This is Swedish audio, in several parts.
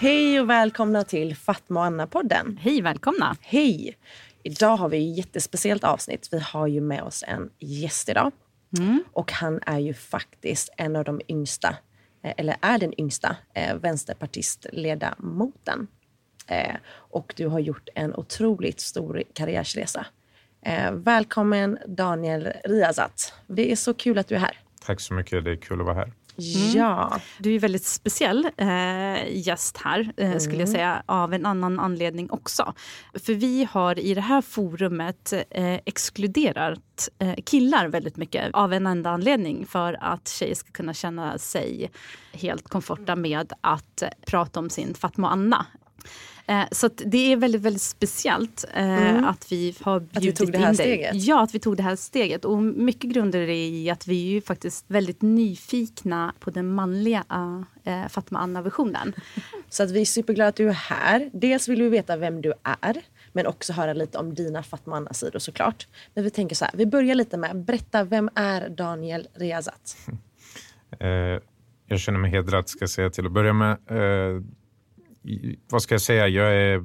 Hej och välkomna till Fatma och Anna-podden. Hej, välkomna. Hej! Idag har vi ett jättespeciellt avsnitt. Vi har ju med oss en gäst idag. Och han är ju faktiskt en av de yngsta, eh, eller är den yngsta, eh, vänsterpartistledamoten. Eh, och du har gjort en otroligt stor karriärsresa. Eh, välkommen Daniel Riazat. Det är så kul att du är här. Tack så mycket, det är kul att vara här. Ja. Du är väldigt speciell eh, gäst här, eh, skulle jag säga, av en annan anledning också. För vi har i det här forumet eh, exkluderat eh, killar väldigt mycket av en enda anledning för att tjejer ska kunna känna sig helt komforta med att prata om sin Fatma Anna. Eh, Så att det är väldigt, väldigt speciellt eh, att vi har bjudit tog det här in dig. steget. Ja, att vi tog det här steget. Och mycket grundar det i att vi är ju faktiskt väldigt nyfikna på den manliga eh, Fatma Anna-versionen. Så att vi är superglada att du är här. Dels vill vi veta vem du är, men också höra lite om dina Fatma Anna-sidor såklart. Men vi tänker så här, vi börjar lite med, berätta, vem är Daniel Riazat? Eh, jag känner mig hedrad ska jag säga till att börja med. Eh, vad ska jag säga? Jag är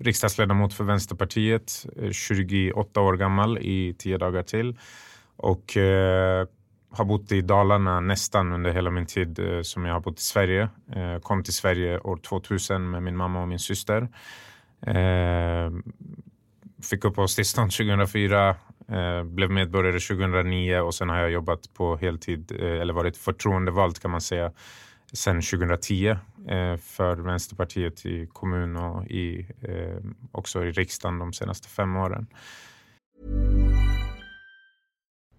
riksdagsledamot för Vänsterpartiet, eh, 28 år gammal i tio dagar till. Och eh, har bott i Dalarna nästan under hela min tid eh, som jag har bott i Sverige. Eh, kom till Sverige år 2000 med min mamma och min syster. Eh, fick uppehållstillstånd 2004, eh, blev medborgare 2009 och sen har jag jobbat på heltid, eh, eller varit förtroendevald kan man säga, sen 2010 för Vänsterpartiet i kommun och i, eh, också i riksdagen de senaste fem åren.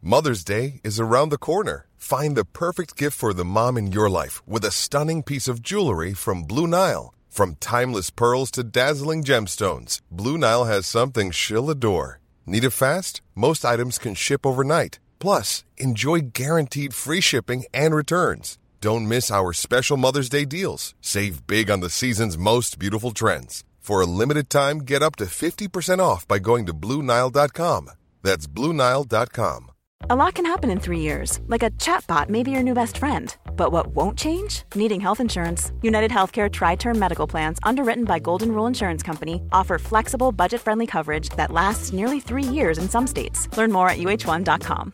Mother's Day is around the corner. Find the perfect gift for the mom in your life with a stunning piece of jewelry from Blue Nile. From timeless pearls to dazzling gemstones, Blue Nile has something she'll adore. Need it fast? Most items can ship overnight. Plus, enjoy guaranteed free shipping and returns. Don't miss our special Mother's Day deals. Save big on the season's most beautiful trends. For a limited time, get up to 50% off by going to BlueNile.com. That's BlueNile.com. A lot can happen in three years, like a chatbot may be your new best friend. But what won't change? Needing health insurance. United Healthcare Tri Term Medical Plans, underwritten by Golden Rule Insurance Company, offer flexible, budget friendly coverage that lasts nearly three years in some states. Learn more at uh1.com.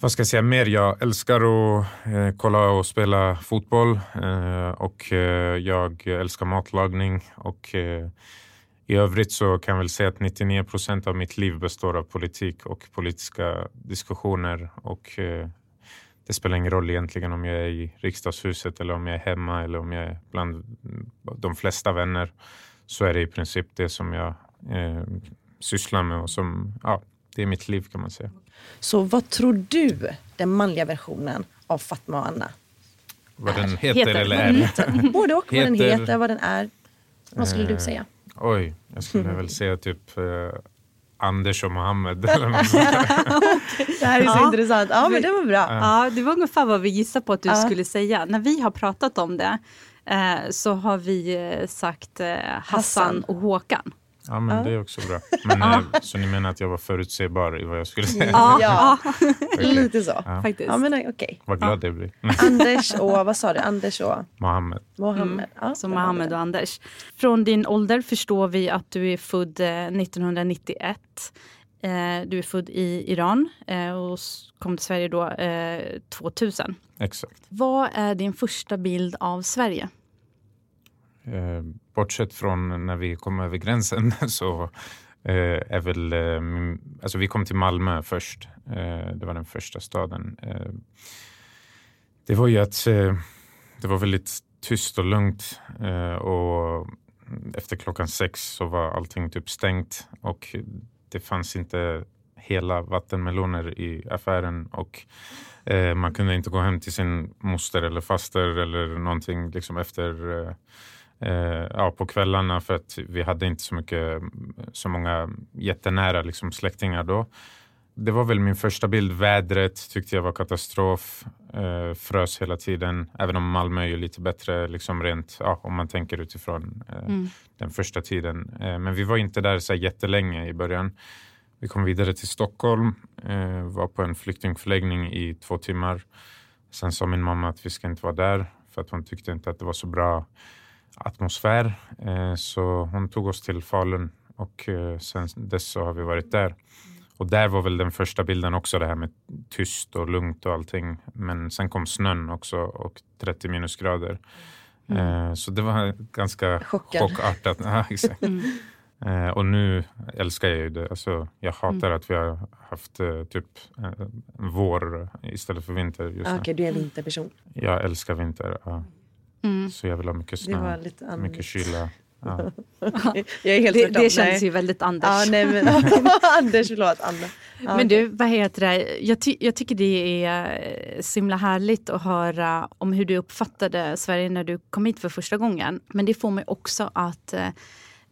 Vad ska jag säga mer? Jag älskar att eh, kolla och spela fotboll eh, och eh, jag älskar matlagning och eh, i övrigt så kan jag väl säga att 99 procent av mitt liv består av politik och politiska diskussioner och eh, det spelar ingen roll egentligen om jag är i riksdagshuset eller om jag är hemma eller om jag är bland de flesta vänner så är det i princip det som jag eh, sysslar med och som, ja, det är mitt liv kan man säga. Så vad tror du den manliga versionen av Fatma och Anna? Vad den heter, Heter. eller är? Både och. Vad den Heter- heter, vad den är. Vad skulle du Eh, säga? Oj, jag skulle väl säga typ eh, Anders och Mohammed. eller något sånt. Det här är så Ja. intressant. Ja, men det var bra. Ja, det var ungefär vad vi gissade på att du Ja. skulle säga. När vi har pratat om det eh, så har vi eh, sagt eh, Hassan, Hassan. och Håkan. Ja, men det är också bra. Men, eh, så ni menar att jag var förutsägbar i vad jag skulle säga? Ja, Okej. lite så. Ja. Faktiskt. Ja, men nej, okej. Vad glad jag blir. Anders och, vad sa du? Anders och Mohammed. Mohammed. Ja, Som Mohammed och Anders. Från din ålder förstår vi att du är född eh, 1991. Eh, du är född i Iran eh, och kom till Sverige då eh, 2000. Exakt. Vad är din första bild av Sverige? Bortsett från när vi kom över gränsen så eh, är väl... Eh, alltså vi kom till Malmö först. Eh, det var den första staden. Eh, det var ju att eh, det var väldigt tyst och lugnt eh, och efter klockan sex så var allting typ stängt och det fanns inte hela vattenmeloner i affären och eh, man kunde inte gå hem till sin moster eller faster eller någonting liksom efter eh, ja, på kvällarna för att vi hade inte så mycket så många jättenära liksom, släktingar då. Det var väl min första bild. Vädret tyckte jag var katastrof. Eh, frös hela tiden. Även om Malmö är lite bättre liksom rent ja, om man tänker utifrån eh, Mm. den första tiden. Eh, men vi var inte där så jättelänge i början. Vi kom vidare till Stockholm, eh, var på en flyktingförläggning i två timmar. Sen sa min mamma att vi ska inte vara där för att hon tyckte inte att det var så bra atmosfär. Eh, så hon tog oss till Falun och eh, sen dess så har vi varit där. Och där var väl den första bilden också det här med tyst och lugnt och allting. Men sen kom snön också och 30 minusgrader. Eh, så det var ganska Chockad. chockartat. Ja, exakt. Eh, och nu älskar jag ju det. Alltså, jag hatar att vi har haft typ vår istället för vinter just Ah. Okej, du är en vinterperson. Jag älskar vinter. Ja. Mm. Så jag vill ha mycket snö, mycket kyla. Ja. Jag är helt Det, det känns Nej. ju väldigt Anders. Ja, nej, men, Anders, förlåt. Anna. Ja, Men du, vad heter det? Jag, ty jag tycker det är eh, så himla härligt att höra om hur du uppfattade Sverige när du kom hit för första gången. Men det får mig också att eh,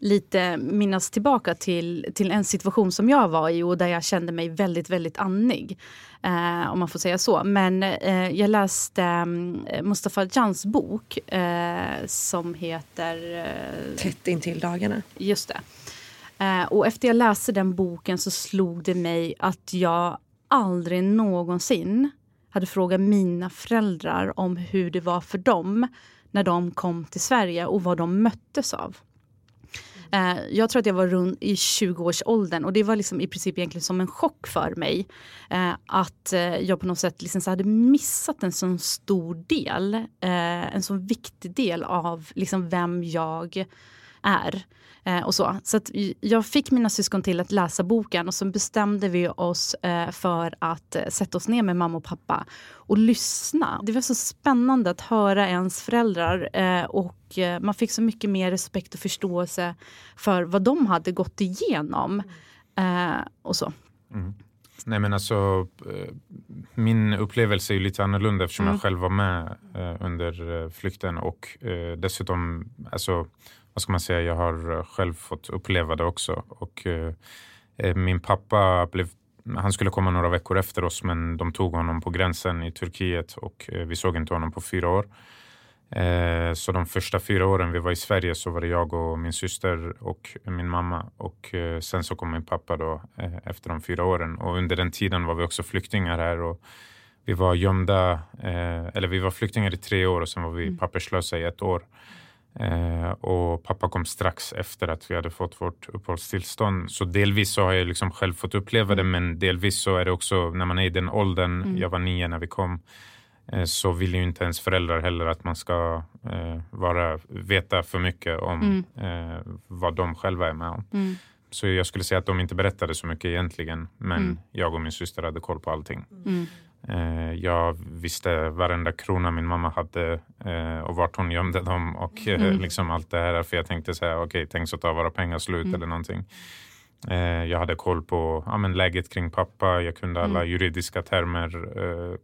lite minnas tillbaka till, till en situation som jag var i och där jag kände mig väldigt, väldigt annig. Eh, om man får säga så. Men eh, jag läste eh, Mustafa Jans bok eh, som heter eh, Tätt intill dagarna. Just det. Eh, och efter jag läste den boken så slog det mig att jag aldrig någonsin hade frågat mina föräldrar om hur det var för dem när de kom till Sverige och vad de möttes av. Eh, jag tror att jag var runt i 20-årsåldern och det var liksom i princip egentligen som en chock för mig. Eh, att eh, jag på något sätt liksom så hade missat en sån stor del, eh, en sån viktig del av liksom vem jag är. Eh, och så så jag fick mina syskon till att läsa boken och så bestämde vi oss eh, för att eh, sätta oss ner med mamma och pappa och lyssna. Det var så spännande att höra ens föräldrar och man fick så mycket mer respekt och förståelse för vad de hade gått igenom. Och så. Mm. Nej men alltså, min upplevelse är lite annorlunda eftersom mm. jag själv var med under flykten och dessutom, alltså vad ska man säga, jag har själv fått uppleva det också. Och, eh, min pappa blev, han skulle komma några veckor efter oss men de tog honom på gränsen i Turkiet och eh, vi såg inte honom på fyra år. Eh, så de första fyra åren vi var i Sverige så var det jag och min syster och min mamma. Och eh, sen så kom min pappa då eh, efter de fyra åren. Och under den tiden var vi också flyktingar här. Och vi var gömda, eh, eller vi var flyktingar i tre år och sen var vi mm. papperslösa i ett år. Eh, och pappa kom strax efter att vi hade fått vårt uppehållstillstånd. Så delvis så har jag liksom själv fått uppleva det, men delvis så är det också när man är i den åldern, mm. jag var nio när vi kom, eh, så vill ju inte ens föräldrar heller att man ska eh, vara, veta för mycket om mm. Eh, vad de själva är med om. Mm. Så jag skulle säga att de inte berättade så mycket egentligen, men mm. jag och min syster hade koll på allting. Eh, jag visste varenda krona min mamma hade eh, och vart hon gömde dem och eh, mm. liksom allt det här. För jag tänkte så här, okej, okay, tänk så tar våra pengar slut mm. eller någonting. Jag hade koll på ja, men läget kring pappa. Jag kunde alla mm. juridiska termer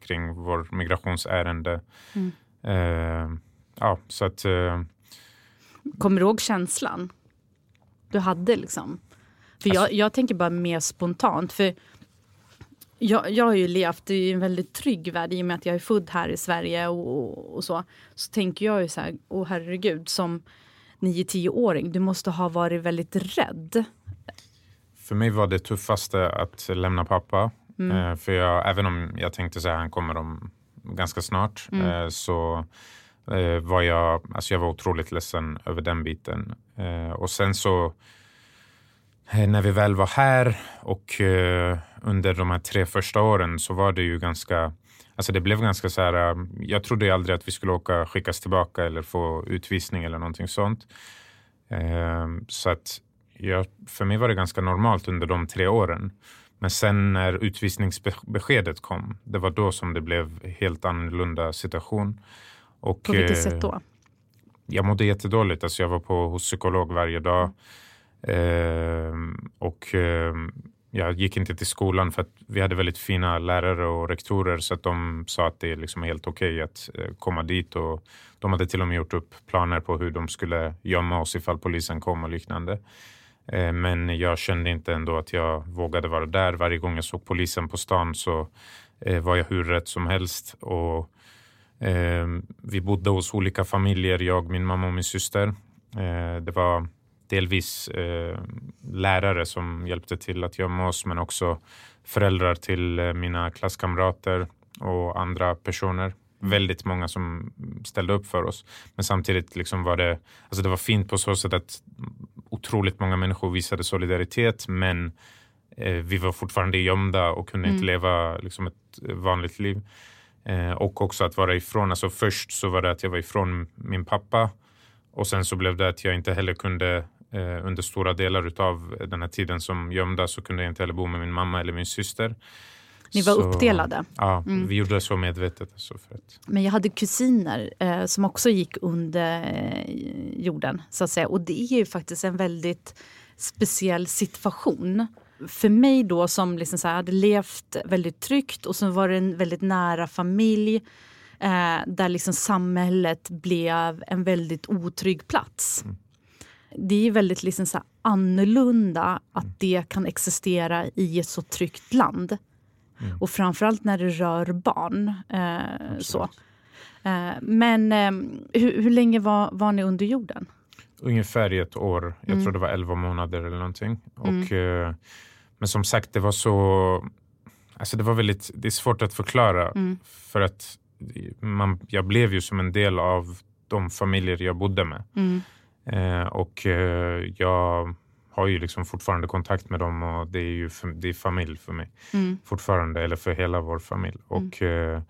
kring vår migrationsärende. Mm. Ja, så att... Kommer du ihåg känslan du hade liksom? För alltså, jag, jag tänker bara mer spontant. För jag, jag har ju levt i en väldigt trygg värld i och med att jag är född här i Sverige och, och så. Så tänker jag ju så här, åh herregud, som 9-10-åring, du måste ha varit väldigt rädd. För mig var det tuffaste att lämna pappa. Mm. Eh, för jag, även om jag tänkte att han kommer om ganska snart, mm. Eh, så eh, var jag, alltså jag var otroligt ledsen över den biten. och sen så när vi väl var här och uh, under de här tre första åren så var det ju ganska Alltså det blev ganska så här, uh, jag trodde aldrig att vi skulle åka skickas tillbaka eller få utvisning eller någonting sånt. Så att jag, för mig var det ganska normalt under de tre åren. Men sen när utvisningsbeskedet kom, det var då som det blev helt annorlunda situation. Och, På vilket sätt då? Jag mådde jättedåligt. Alltså jag var på hos psykolog varje dag. Eh, och eh, jag gick inte till skolan för att vi hade väldigt fina lärare och rektorer så att de sa att det är liksom helt okej okay att eh, komma dit och de hade till och med gjort upp planer på hur de skulle gömma oss ifall polisen kom och liknande. Ehm, men jag kände inte ändå att jag vågade vara där. Varje gång jag såg polisen på stan så eh, var jag hur rätt som helst. Och, ehm, vi bodde hos olika familjer, jag, min mamma och min syster. Ehm, det var delvis eh, lärare som hjälpte till att gömma oss men också föräldrar till eh, mina klasskamrater och andra personer. Väldigt många som ställde upp för oss. Men samtidigt liksom var det, alltså det var fint på så sätt att otroligt många människor visade solidaritet men eh, vi var fortfarande gömda och kunde mm. inte leva liksom, ett vanligt liv. Eh, och också att vara ifrån, alltså först så var det att jag var ifrån min pappa och sen så blev det att jag inte heller kunde Eh, under stora delar av den här tiden som gömda så kunde jag inte heller bo med min mamma eller min syster. Ni var så, uppdelade? Ja, mm. vi gjorde det så medvetet. Alltså för att... Men jag hade kusiner eh, som också gick under eh, jorden. så att säga. Och det är ju faktiskt en väldigt speciell situation. För mig då som liksom så här, hade levt väldigt tryggt och så var det en väldigt nära familj eh, där liksom samhället blev en väldigt otrygg plats. Mm det är väldigt liksom så annorlunda att mm. det kan existera i ett så tryggt land. Mm. Och framförallt när det rör barn. Eh, så. Eh, men eh, hur, hur, länge var, var ni under jorden? Ungefär i ett år. Jag mm. tror det var elva månader eller någonting. Och, mm. men som sagt, det var så... Alltså det var väldigt... Det är svårt att förklara. Mm. För att man, jag blev ju som en del av de familjer jag bodde med. Mm. Eh, och eh, jag har ju liksom fortfarande kontakt med dem och det är ju det är familj för mig Mm. fortfarande, eller för hela vår familj. Och, eh,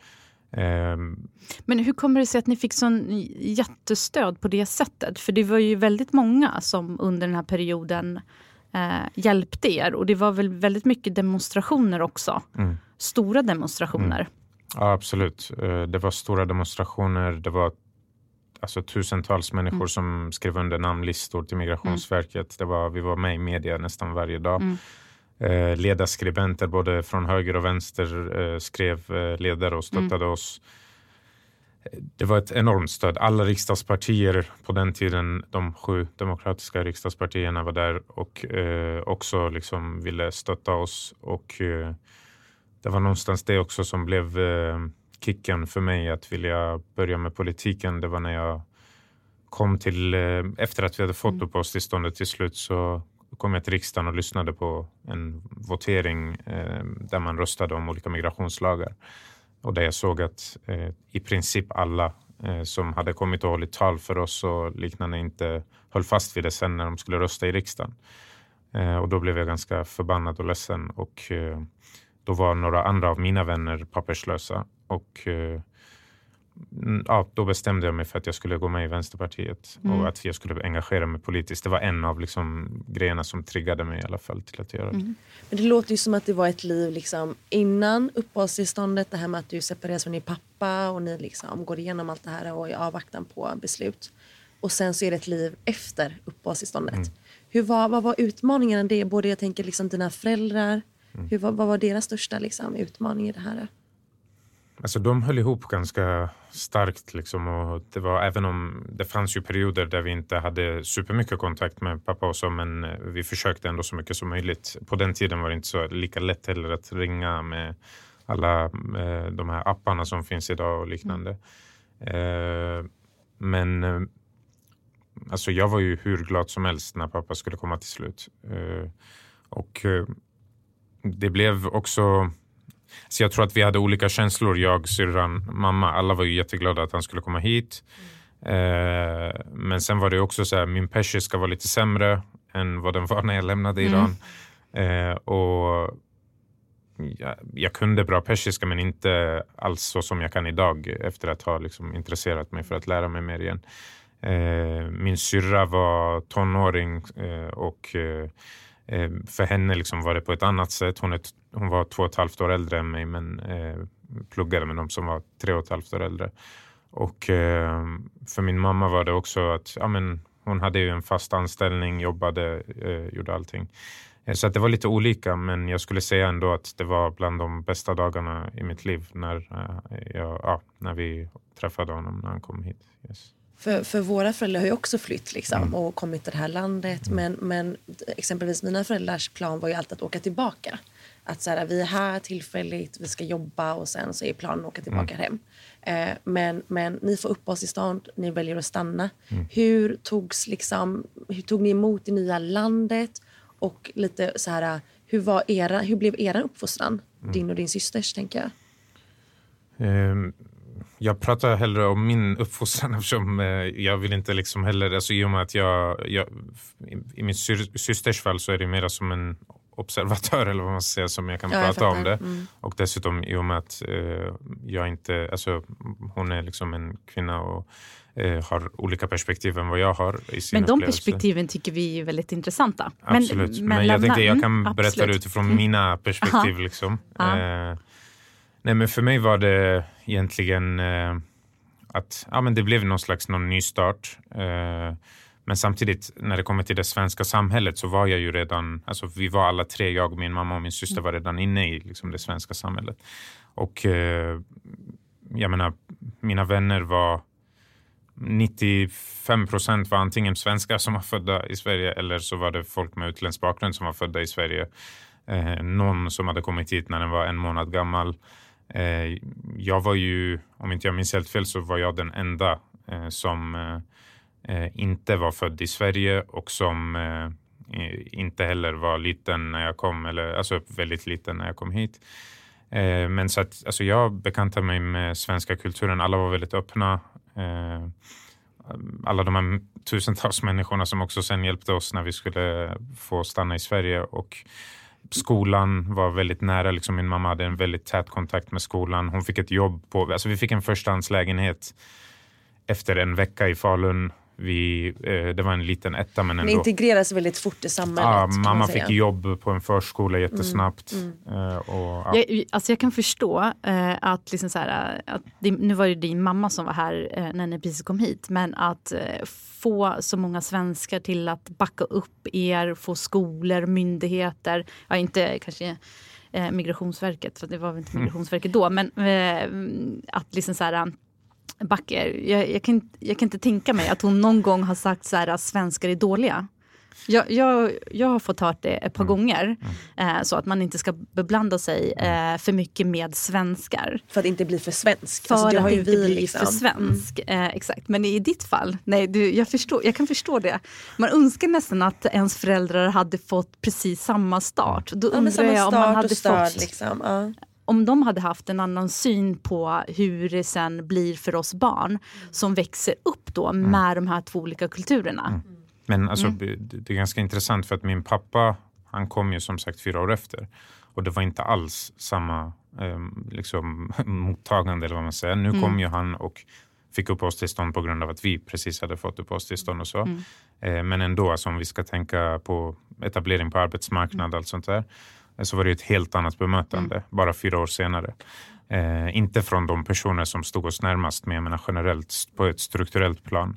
ehm, Men hur kommer det sig att ni fick sån jättestöd på det sättet? För det var ju väldigt många som under den här perioden eh, hjälpte er och det var väl väldigt mycket demonstrationer också. Mm. Stora demonstrationer. Ja, absolut. Eh, Det var stora demonstrationer. Det var alltså, tusentals människor Mm. som skrev under namnlistor till Migrationsverket. Det var, vi var med i media nästan varje dag. Mm. Eh, ledarskribenter både från höger och vänster eh, skrev eh, ledare och stöttade oss. Det var ett enormt stöd. Alla riksdagspartier på den tiden, de sju demokratiska riksdagspartierna var där och eh, också liksom ville stötta oss. Och eh, det var någonstans det också som blev eh, kicken för mig att vilja börja med politiken. Det var när jag kom till, eh, efter att vi hade fått uppehållstillståndet till slut så kom jag till riksdagen och lyssnade på en votering eh, där man röstade om olika migrationslagar. Och där jag såg att eh, i princip alla eh, som hade kommit och hållit tal för oss och liknande inte höll fast vid det sen när de skulle rösta i riksdagen. Eh, och då blev jag ganska förbannad och ledsen och eh, då var några andra av mina vänner papperslösa och eh, mm, ja, då bestämde jag mig för att jag skulle gå med i Vänsterpartiet Mm. och att jag skulle engagera mig politiskt. Det var en av liksom, grejerna som triggade mig i alla fall till att göra det. Men det låter ju som att det var ett liv liksom innan uppehållstillståndet. Det här med att du separeras från din pappa och ni liksom går igenom allt det här och i avvaktan på beslut. Och sen så är det ett liv efter uppehållstillståndet. Mm. Hur var, vad var utmaningen det? Både jag tänker liksom dina föräldrar. Mm. Hur, var, vad var deras största liksom, utmaning i det här? Alltså de höll ihop ganska starkt. Liksom, och det var, även om det fanns ju perioder där vi inte hade supermycket kontakt med pappa och så, men eh, vi försökte ändå så mycket som möjligt. På den tiden var det inte så lika lätt heller att ringa med alla eh, de här apparna som finns idag och liknande. Eh, men eh, alltså jag var ju hur glad som helst när pappa skulle komma till slut. Eh, och eh, det blev också så jag tror att vi hade olika känslor, jag, syrran, mamma. Alla var ju jätteglada att han skulle komma hit. Eh, men sen var det också så här, min persiska var lite sämre än vad den var när jag lämnade Mm. Iran. Eh, och jag, jag kunde bra persiska men inte alls så som jag kan idag efter att ha liksom intresserat mig för att lära mig mer igen. Eh, min syrra var tonåring eh, och eh, Eh, för henne liksom var det på ett annat sätt. Hon, är, hon var två och ett halvt år äldre än mig men eh, pluggade med de som var tre och ett halvt år äldre. Och eh, för min mamma var det också att ja, men, hon hade ju en fast anställning, jobbade, eh, gjorde allting. Eh, Så att det var lite olika men jag skulle säga ändå att det var bland de bästa dagarna i mitt liv när, eh, jag, ja, när vi träffade honom när han kom hit. Yes. För, för våra föräldrar har ju också flytt liksom, Mm. och kommit till det här landet. Men, men exempelvis mina föräldrars plan var ju alltid att åka tillbaka. Att så här, vi är här tillfälligt, vi ska jobba och sen så är planen att åka tillbaka hem. Eh, men, men ni får uppehållstillstånd, ni väljer att stanna. Mm. Hur, togs liksom, hur tog ni emot det nya landet? Och lite så här, hur, var era, hur blev er uppfostran? Mm. Din och din systers, tänker jag. Ehm, Jag pratar hellre om min uppfostran eftersom eh, jag vill inte liksom heller, alltså i och med att jag, jag i- min sy- systers fall så är det mer som en observatör eller vad man ska säga som jag kan Ja, jag prata om fattar. det. Mm. Och dessutom i och med att eh, jag inte, alltså hon är liksom en kvinna och eh, har olika perspektiv än vad jag har i sin Men de upplevelse. perspektiven tycker vi är väldigt intressanta. Absolut, men, jag lämna- tänkte jag kan mm, berätta det absolut. utifrån Mm. mina perspektiv. Aha. Liksom. Eh, nej, men för mig var det egentligen eh, att ja, men det blev någon slags någon ny start. Eh, men samtidigt när det kommer till det svenska samhället så var jag ju redan, alltså vi var alla tre, jag, min mamma och min syster var redan inne i liksom, det svenska samhället. Och eh, jag menar, mina vänner var 95 procent var antingen svenskar som var födda i Sverige eller så var det folk med utländsk bakgrund som var födda i Sverige. Eh, någon som hade kommit hit när den var en månad gammal. Eh, jag var ju, om inte jag minns helt fel, så var jag den enda eh, som eh, eh inte var född i Sverige och som eh, inte heller var liten när jag kom, eller alltså väldigt liten när jag kom hit. Eh, men så att alltså jag bekantade mig med svenska kulturen. Alla var väldigt öppna. Alla de här tusentals människorna som också sen hjälpte oss när vi skulle få stanna i Sverige. Och skolan var väldigt nära. Liksom min mamma hade en väldigt tät kontakt med skolan. Hon fick ett jobb på... Alltså vi fick en förstahandslägenhet efter en vecka i Falun vi, eh, det var en liten etta men ändå. Ni integreras väldigt fort i samhället. Ja, mamma fick jobb på en förskola jättesnabbt. Mm, mm. Eh, och, ja. jag, alltså jag kan förstå eh, att, liksom så här, att det, nu var det din mamma som var här eh, när ni precis kom hit, men att eh, få så många svenskar till att backa upp er, få skolor, myndigheter, ja inte kanske eh, Migrationsverket, för det var väl inte mm. Migrationsverket då, men att liksom så här Backer, jag, jag, kan, jag kan inte tänka mig att hon någon gång har sagt så här att svenskar är dåliga. Jag, jag, jag har fått hört det ett par mm. gånger. Mm. Eh, så att man inte ska beblanda sig mm. eh, för mycket med svenskar. För att inte bli för svensk. För alltså, att inte bli liksom. för svensk. Mm. Eh, exakt. Men i ditt fall, nej, du, jag, förstår, jag kan förstå det. Man önskar nästan att ens föräldrar hade fått precis samma start. Då ja, undrar jag om man hade stöd, fått... Liksom. Ja om de hade haft en annan syn på hur det sen blir för oss barn mm. som växer upp då mm. med de här två olika kulturerna. Mm. Men alltså, mm. det är ganska intressant för att min pappa han kom ju som sagt fyra år efter och det var inte alls samma eh, liksom, mottagande eller vad man säger. Nu mm. kom ju han och fick uppehållstillstånd på grund av att vi precis hade fått uppehållstillstånd och så. Mm. Eh, men ändå, alltså, om vi ska tänka på etablering på arbetsmarknad och allt sånt där så var det ett helt annat bemötande mm. bara fyra år senare. Eh, inte från de personer som stod oss närmast, men jag menar generellt på ett strukturellt plan.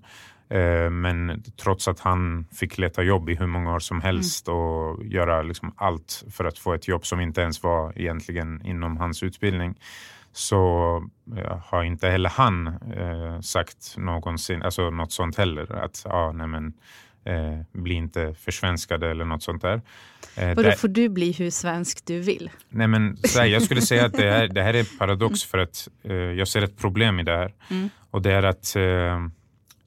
Eh, men trots att han fick leta jobb i hur många år som helst mm. och göra liksom allt för att få ett jobb som inte ens var egentligen inom hans utbildning så ja, har inte heller han eh, sagt någonsin, alltså något sånt heller. Att ja, nej men, eh, bli inte försvenskade eller något sånt där. Eh, och då får du bli hur svensk du vill? Nej, men, här, jag skulle säga att det här, det här är paradox för att eh, jag ser ett problem i det här. Mm. Och det är att eh,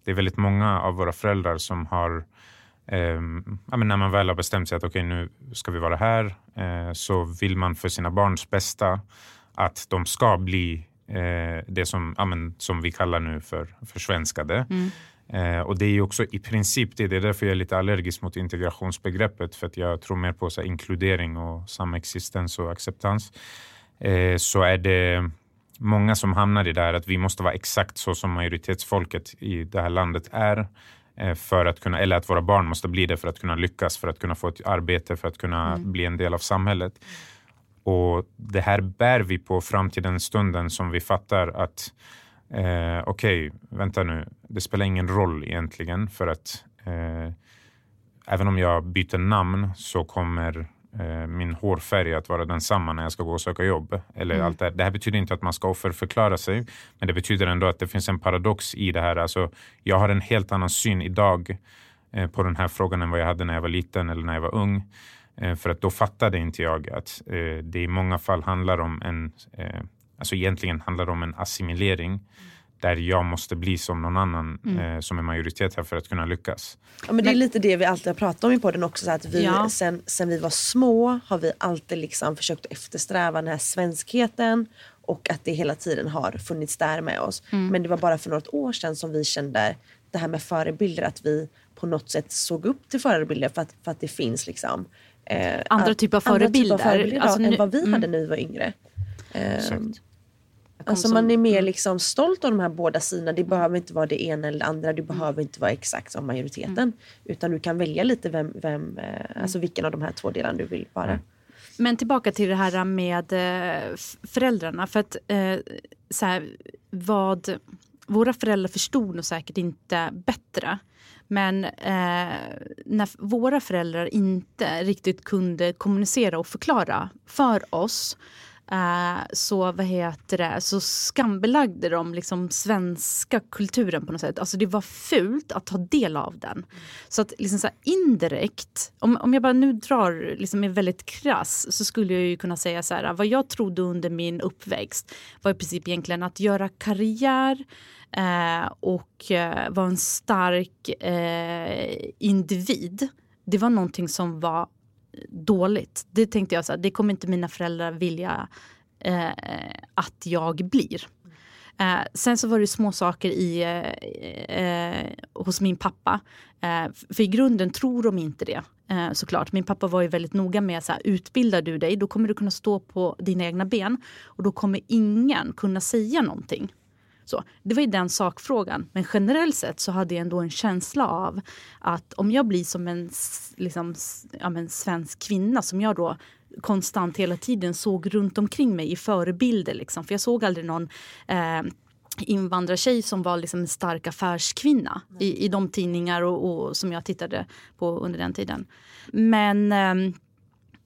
det är väldigt många av våra föräldrar som har Eh, när man väl har bestämt sig att okej, okay, nu ska vi vara här, eh, så vill man för sina barns bästa att de ska bli det som, men, som vi kallar nu för försvenskade. Mm. Eh, och det är ju också i princip det. Det är därför jag är lite allergisk mot integrationsbegreppet. För att jag tror mer på så här, inkludering och samexistens och acceptans. Eh, så är det många som hamnar i det här att vi måste vara exakt så som majoritetsfolket i det här landet är. Eh, för att kunna, eller att våra barn måste bli det för att kunna lyckas, för att kunna få ett arbete, för att kunna mm. bli en del av samhället. Och det här bär vi på fram till den stunden som vi fattar att eh, okej, okay, vänta nu, det spelar ingen roll egentligen för att eh, även om jag byter namn så kommer eh, min hårfärg att vara densamma när jag ska gå och söka jobb. Eller mm. allt det, det här betyder inte att man ska offerförklara sig, men det betyder ändå att det finns en paradox i det här. Alltså, jag har en helt annan syn idag eh, på den här frågan än vad jag hade när jag var liten eller när jag var ung. Eh, för att då fattade inte jag att eh, det i många fall handlar om en Alltså egentligen handlar det om en assimilering där jag måste bli som någon annan mm. eh, som är majoritet här för att kunna lyckas. Ja, men det är lite det vi alltid har pratat om i podden också. Så att vi, ja. sen, sen vi var små har vi alltid liksom försökt eftersträva den här svenskheten och att det hela tiden har funnits där med oss. Mm. Men det var bara för något år sedan som vi kände det här med förebilder, att vi på något sätt såg upp till förebilder för att, för att det finns liksom eh, andra typer av förebilder, typ av förebilder alltså, än vad vi mm. hade när vi var yngre. Eh, Alltså man är mer mm. liksom stolt av de här båda sidorna. Det behöver inte vara det ena eller det andra. Du behöver mm. inte vara exakt som majoriteten. Mm. Utan du kan välja lite vem, vem, eh, alltså vilken av de här två delarna du vill vara. Men tillbaka till det här med eh, föräldrarna. För att eh, så här, vad våra föräldrar förstod nog säkert inte bättre. Men eh, när våra föräldrar inte riktigt kunde kommunicera och förklara för oss Uh, så vad heter det, så skambelagde de liksom svenska kulturen på något sätt. Alltså det var fult att ta del av den. Så att liksom så indirekt, om, om jag bara nu drar, liksom är väldigt krass, så skulle jag ju kunna säga så här, vad jag trodde under min uppväxt var i princip egentligen att göra karriär uh, och uh, vara en stark individ. Det var någonting som var dåligt. Det tänkte jag, så här, det kommer inte mina föräldrar vilja eh, att jag blir. Eh, sen så var det små saker i, eh, eh, hos min pappa. Eh, för i grunden tror de inte det. Eh, såklart. Min pappa var ju väldigt noga med att utbildar du dig då kommer du kunna stå på dina egna ben och då kommer ingen kunna säga någonting. Så, det var ju den sakfrågan. Men generellt sett så hade jag ändå en känsla av att om jag blir som en liksom, ja, men svensk kvinna som jag då konstant hela tiden såg runt omkring mig i förebilder. Liksom. För jag såg aldrig någon eh, invandrartjej som var liksom en stark affärskvinna i, i de tidningar och, och, som jag tittade på under den tiden. Men eh,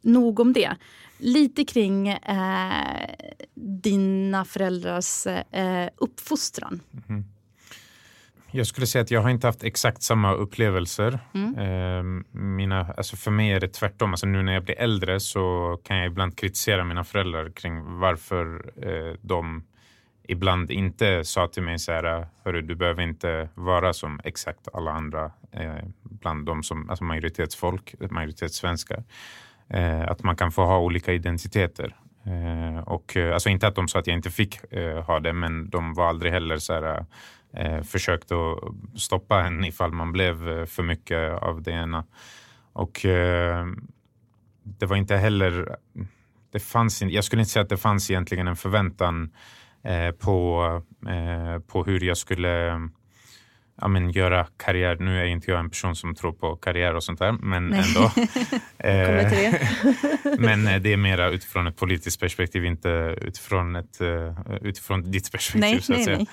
nog om det. Lite kring eh, dina föräldrars eh, uppfostran. Mm. Jag skulle säga att jag har inte haft exakt samma upplevelser. Mm. Eh, mina, alltså för mig är det tvärtom. Alltså nu när jag blir äldre så kan jag ibland kritisera mina föräldrar kring varför eh, de ibland inte sa till mig så här, hörru du behöver inte vara som exakt alla andra eh, bland de som, alltså majoritetsfolk, majoritetssvenskar. Eh, att man kan få ha olika identiteter. Eh, och, eh, alltså inte att de sa att jag inte fick eh, ha det, men de var aldrig heller så här, eh, försökt att stoppa en ifall man blev eh, för mycket av det ena. Och eh, det var inte heller, det fanns, jag skulle inte säga att det fanns egentligen en förväntan eh, på, eh, på hur jag skulle ja, men, göra karriär. Nu är inte jag en person som tror på karriär och sånt där, men Nej. ändå. eh, det. men eh, det är mer utifrån ett politiskt perspektiv, inte utifrån, ett, uh, utifrån ditt perspektiv. Nej, så att nej, säga. Nej.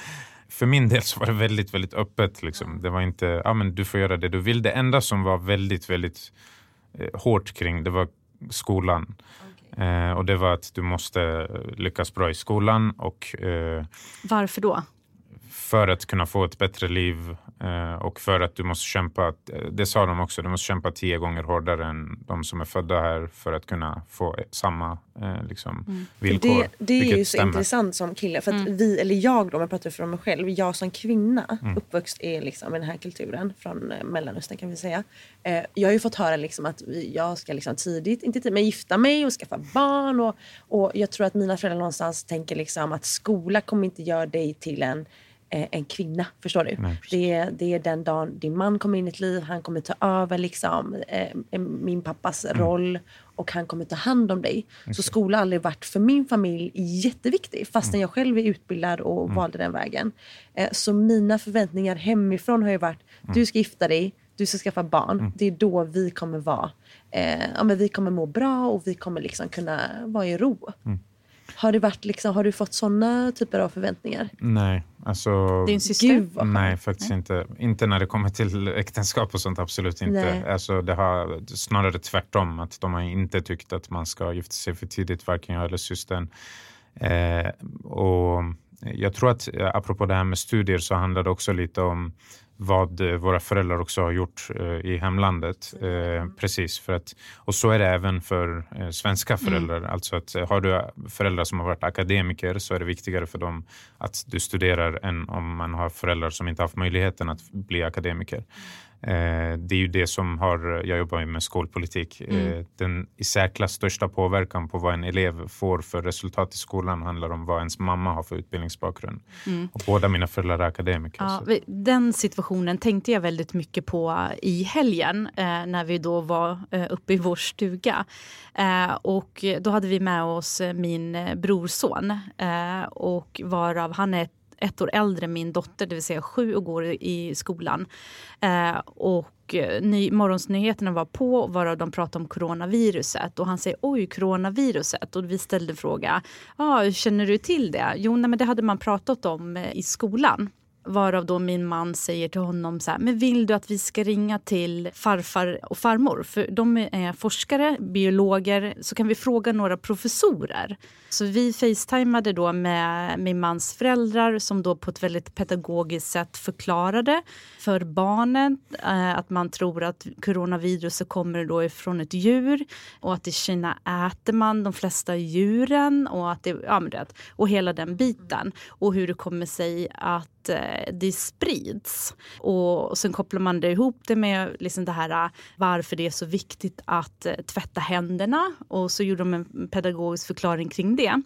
För min del så var det väldigt, väldigt öppet. Liksom. Det var inte, ja men du får göra det du vill. Det enda som var väldigt, väldigt eh, hårt kring, det var skolan. Okay. Eh, och det var att du måste lyckas bra i skolan. Och, eh, Varför då? För att kunna få ett bättre liv eh, och för att du måste kämpa, eh, det sa de också, du måste kämpa tio gånger hårdare än de som är födda här för att kunna få samma eh, liksom, mm. villkor. Det, det är ju så stämmer. intressant som kille för att mm. vi, eller jag då om jag pratar för mig själv, jag som kvinna mm. uppvuxen är liksom i den här kulturen från Mellanöstern kan vi säga. jag har ju fått höra liksom att jag ska liksom tidigt, inte tidigt, men gifta mig och skaffa barn och, och jag tror att mina föräldrar någonstans tänker liksom att skola kommer inte göra dig till en en kvinna. Förstår du? Nej, det, är, det är den dagen din man kommer in i ditt liv. Han kommer ta över liksom, eh, min pappas mm. roll och han kommer ta hand om dig. Okay. Så skola har aldrig varit för min familj jätteviktig fastän mm. jag själv är utbildad och mm. valde den vägen. Eh, så mina förväntningar hemifrån har ju varit mm. du ska gifta dig, du ska skaffa barn. Mm. Det är då vi kommer vara eh, ja, men vi kommer må bra och vi kommer liksom kunna vara i ro. Har, det varit liksom, har du fått såna typer av förväntningar? Nej. Alltså, Din syster? nej, faktiskt nej. inte. Inte när det kommer till äktenskap och sånt. Absolut inte. Alltså, det har snarare tvärtom. Att de har inte tyckt att man ska gifta sig för tidigt, varken jag eller systern. Eh, och jag tror att apropå det här med studier så handlar det också lite om vad eh, våra föräldrar också har gjort eh, i hemlandet. Eh, precis, för att, och så är det även för svenska mm. föräldrar. Mm. Alltså att har du föräldrar som har varit akademiker så är det viktigare för dem att du studerar än om man har föräldrar som inte haft möjligheten att bli akademiker. Eh, det är ju det som har, jag jobbar med skolpolitik, mm. Eh, den i särklass största påverkan på vad en elev får för resultat i skolan handlar om vad ens mamma har för utbildningsbakgrund. Mm. Och båda mina föräldrar är akademiker. Ja, den situationen tänkte jag väldigt mycket på i helgen eh, när vi då var eh, uppe i vår stuga. Eh, och då hade vi med oss min brorson eh, och varav han är ett år äldre än min dotter, det vill säga sju och går i skolan. Eh, och eh, ny, morgonsnyheterna var på varav de pratade om coronaviruset och han säger oj coronaviruset och vi ställde fråga, ah, känner du till det? Jo, nej, men det hade man pratat om eh, i skolan. Varav då min man säger till honom så här, men vill du att vi ska ringa till farfar och farmor? För de är forskare, biologer, så kan vi fråga några professorer. Så vi facetimade då med min mans föräldrar som då på ett väldigt pedagogiskt sätt förklarade för barnen eh, att man tror att coronaviruset kommer då ifrån ett djur och att i Kina äter man de flesta djuren och att det, ja, men det, och hela den biten och hur det kommer sig att att eh, det sprids. Och sen kopplar man det ihop det med liksom det här eh, varför det är så viktigt att eh, tvätta händerna. Och så gjorde de en pedagogisk förklaring kring det.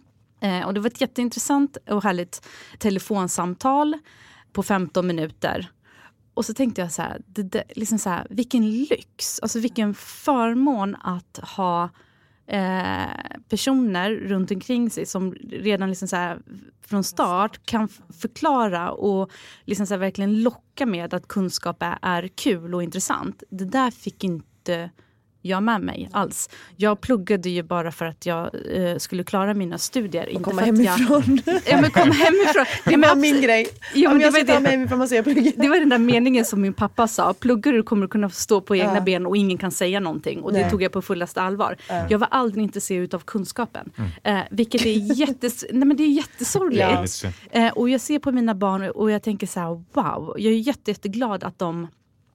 Och det var ett jätteintressant och härligt telefonsamtal på 15 minuter. Och så tänkte jag så här, det, det, liksom så här vilken lyx, alltså vilken förmån att ha eh, personer runt omkring sig som redan liksom så här, från start kan förklara och liksom så här, verkligen locka med att kunskap är, är kul och intressant. Det där fick inte jag med mig alls. Jag pluggade ju bara för att jag eh, skulle klara mina studier. Och komma hemifrån. Jag, ja, men komma hemifrån. Det var min grej. Jo, Om det jag var ska ta mig hemifrån måste jag plugga. Det var den där meningen som min pappa sa. Pluggar du kommer du kunna stå på egna Ja. ben och ingen kan säga någonting. Och det Nej. tog jag på fullaste allvar. Ja. Jag var aldrig intresserad av kunskapen. Eh, vilket är, jättes nej, men det är jättesorgligt. Ja. Eh, och jag ser på mina barn och jag tänker så här, wow. Jag är jätte, jätteglad att de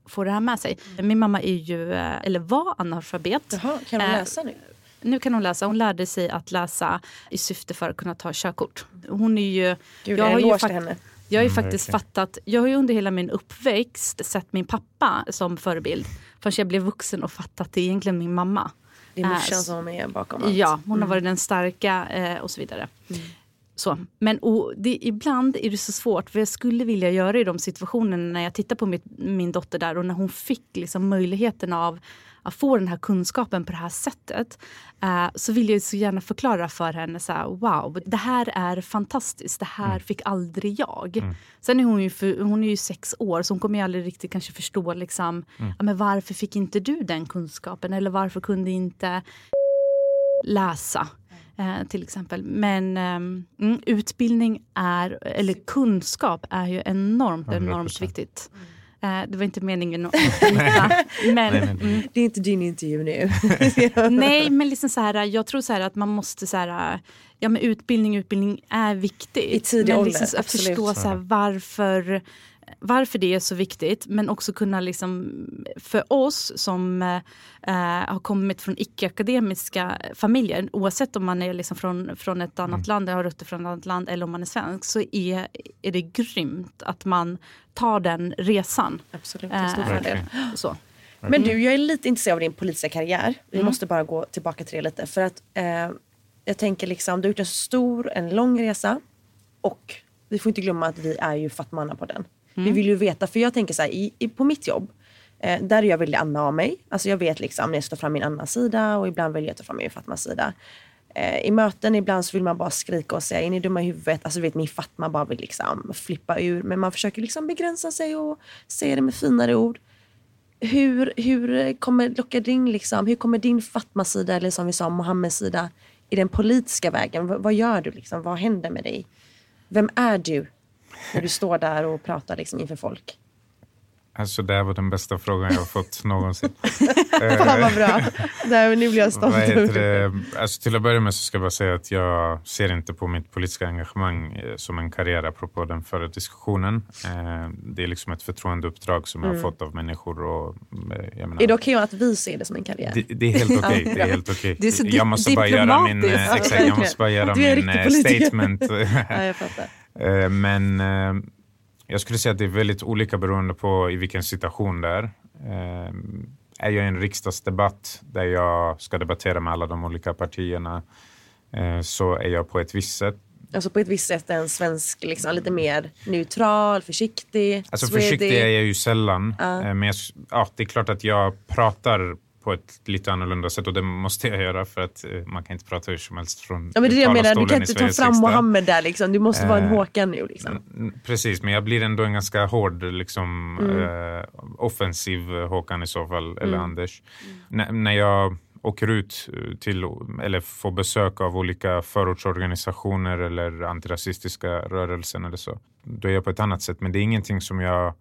får det här med sig. Min mamma är ju, eh, eller var analfabet. Jaha, kan hon Eh, läsa nu? nu kan hon läsa. Hon lärde sig att läsa i syfte för att kunna ta körkort. Hon är ju... Gud, jag har ju till fakt- henne. Jag har ju Mm, faktiskt verkligen. fattat, jag har ju under hela min uppväxt sett min pappa som förebild. Förrän jag blev vuxen och fattat att det är egentligen min mamma. Det är Eh, morsan som är bakom allt. Ja, hon har Mm. varit den starka eh, och så vidare. Så. Men och det, ibland är det så svårt, för jag skulle vilja göra i de situationerna när jag tittar på mitt, min dotter där och när hon fick liksom möjligheten av att få den här kunskapen på det här sättet. Eh, så vill jag så gärna förklara för henne så här, wow, det här är fantastiskt, det här fick aldrig jag. Sen är hon ju, för, hon är ju sex år så hon kommer ju aldrig riktigt kanske förstå liksom, ja, men varför fick inte du den kunskapen eller varför kunde inte läsa. Eh, till exempel. Men mm, utbildning är, eller kunskap är ju enormt, enormt 100%. viktigt. Eh, det var inte meningen att men, Nej, nej. mm, Det är inte din intervju nu. nej, men liksom så här, jag tror så här att man måste så här, ja men utbildning, utbildning är viktigt. I tidig ålder, liksom att förstå så här, varför varför det är så viktigt, men också kunna liksom, för oss som eh, har kommit från icke-akademiska familjer, oavsett om man är liksom från, från ett annat land, eller har rötter från ett annat land, eller om man är svensk, så är, är det grymt att man tar den resan. Absolut, en stor Eh, fördel. så. Men du, jag är lite intresserad av din politiska karriär. Vi Mm. måste bara gå tillbaka till det lite. För att eh, jag tänker liksom, du har gjort en stor, en lång resa. Och vi får inte glömma att vi är ju Fatmana på den. Mm. Vi vill ju veta, för jag tänker så här, i, i, på mitt jobb, eh, där är jag väldigt Anna av mig. Alltså jag vet liksom när jag står fram min annan sida och ibland väljer jag att ta fram min Fatmas sida. Eh, I möten ibland så vill man bara skrika och säga, är ni dumma i huvudet? Alltså vet min Fatma bara vill liksom flippa ur. Men man försöker liksom begränsa sig och säga det med finare ord hur, hur kommer locka din, liksom, hur kommer din Fatma-sida, eller som vi sa, Mohammeds sida, i den politiska vägen? V- vad gör du? Liksom? Vad händer med dig? Vem är du när du står där och pratar liksom, inför folk? Alltså det här var den bästa frågan jag har fått någonsin. Fan vad bra. Där, nu blir jag stolt. Alltså till att börja med så ska jag bara säga att jag ser inte på mitt politiska engagemang eh, som en karriär apropå den förra diskussionen. Eh, Det är liksom ett förtroendeuppdrag som jag har Mm. fått av människor. Och, eh, jag menar, Är det okej att vi ser det som en karriär? det, det är helt okej. Ja, det är helt är så Jag måste bara göra min, exakt, jag måste bara göra min statement. Ja, jag fattar. Eh, Men eh, jag skulle säga att det är väldigt olika beroende på i vilken situation det är. Eh, Är jag i en riksdagsdebatt där jag ska debattera med alla de olika partierna så är jag på ett visst sätt. Alltså på ett visst sätt en svensk, liksom, lite mer neutral, försiktig, Alltså swedig. försiktig är jag ju sällan. Eh, Men jag, ja, det är klart att jag pratar på ett lite annorlunda sätt och det måste jag göra för att eh, man kan inte prata hur som helst från Ja, men det är det jag menar, du kan inte ta fram. Mohammed där liksom. Du måste vara en Eh, Håkan nu liksom. Mm, Precis, men jag blir ändå en ganska hård liksom, Mm. eh, offensiv Håkan i så fall, eller Mm. Anders. N- när jag åker ut eh, till, eller får besök av olika förortsorganisationer eller antirasistiska rörelser eller så, då är jag på ett annat sätt. Men det är ingenting som jag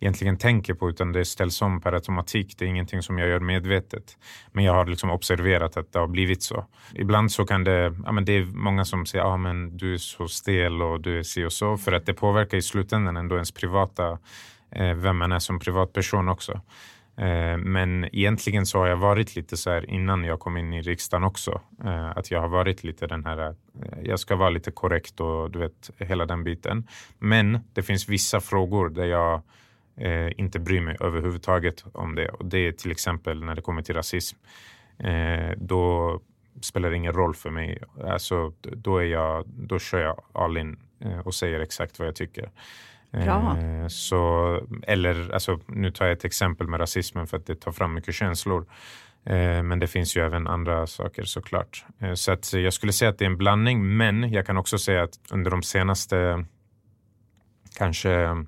egentligen tänker på utan det ställs om per automatik. Det är ingenting som jag gör medvetet. Men jag har liksom observerat att det har blivit så. Ibland så kan det, ja men det är många som säger ja men du är så stel och du är si och så för att det påverkar i slutändan ändå ens privata, eh, vem man är som privatperson också. Eh, men egentligen så har jag varit lite så här innan jag kom in i riksdagen också. Eh, att jag har varit lite den här, eh, jag ska vara lite korrekt och du vet hela den biten. Men det finns vissa frågor där jag eh, inte bryr mig överhuvudtaget om det. Och det är till exempel när det kommer till rasism. Eh, då spelar det ingen roll för mig. Alltså, då, är jag, då kör jag all in eh, och säger exakt vad jag tycker. Bra. Eh, så, eller, alltså, nu tar jag ett exempel med rasismen för att det tar fram mycket känslor. Eh, men det finns ju även andra saker såklart. Så att jag skulle säga att det är en blandning, men jag kan också säga att under de senaste kanske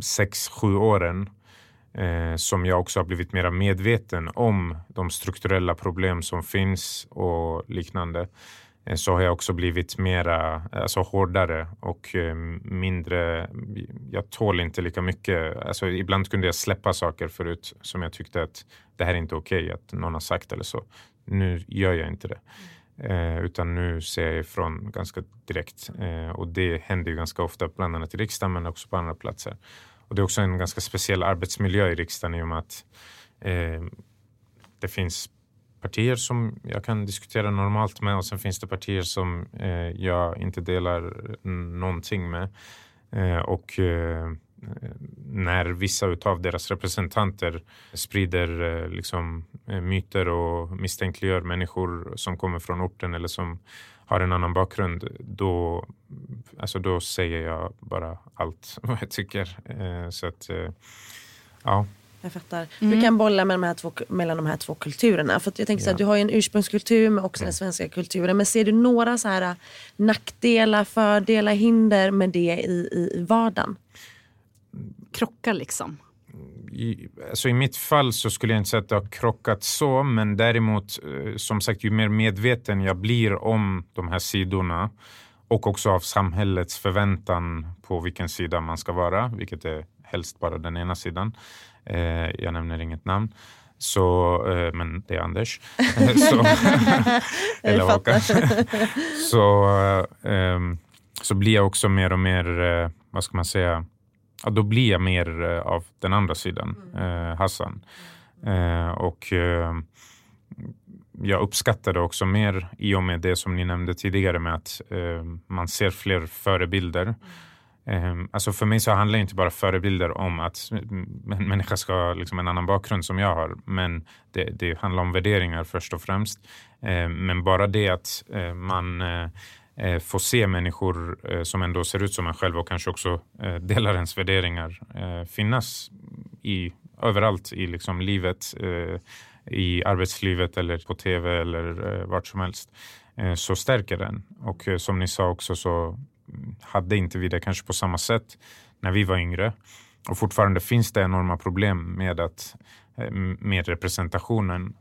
sex, sju åren eh, som jag också har blivit mer medveten om de strukturella problem som finns och liknande eh, så har jag också blivit mera, alltså hårdare och eh, mindre, jag tål inte lika mycket. Alltså ibland kunde jag släppa saker förut som jag tyckte att det här är inte okej okay, att någon har sagt eller så. Nu gör jag inte det. Eh, utan nu ser jag ifrån ganska direkt. Eh, och det händer ju ganska ofta, bland annat i riksdagen men också på andra platser. Och det är också en ganska speciell arbetsmiljö i riksdagen i och med att eh, det finns partier som jag kan diskutera normalt med och sen finns det partier som eh, jag inte delar någonting med. Eh, och eh, när vissa av deras representanter sprider eh, liksom, eh, myter och misstänkliggör människor som kommer från orten eller som har en annan bakgrund, då, alltså då säger jag bara allt vad jag tycker. Eh, så att, eh, ja. Jag fattar. Mm. Du kan bolla med de här två, mellan de här två kulturerna. För jag tänker så här, Du har ju en ursprungskultur men också mm. den svenska kulturen. Men ser du några så här nackdelar, fördelar, hinder med det i, i vardagen? Krockar liksom? i, alltså I mitt fall så skulle jag inte säga att det har krockat så, men däremot eh, som sagt ju mer medveten jag blir om de här sidorna och också av samhällets förväntan på vilken sida man ska vara, vilket är helst bara den ena sidan. Eh, jag nämner inget namn. Så, eh, men det är Anders. så, eller Håkan. så, eh, så blir jag också mer och mer, eh, vad ska man säga, ja, då blir jag mer eh, av den andra sidan, mm. eh, Hassan. Eh, och jag uppskattar det också mer i och med det som ni nämnde tidigare med att man ser fler förebilder. Alltså för mig så handlar inte bara förebilder om att en människa ska ha liksom en annan bakgrund som jag har, men det, det handlar om värderingar först och främst. men bara det att man eh, få se människor eh, som ändå ser ut som en själv och kanske också eh, delar ens värderingar eh, finnas i, överallt i liksom, livet, eh, i arbetslivet eller på tv eller eh, vart som helst, eh, så stärker den. Och eh, som ni sa också så mm, hade inte vi det kanske på samma sätt när vi var yngre. Och fortfarande finns det enorma problem med, att, eh, med representationen,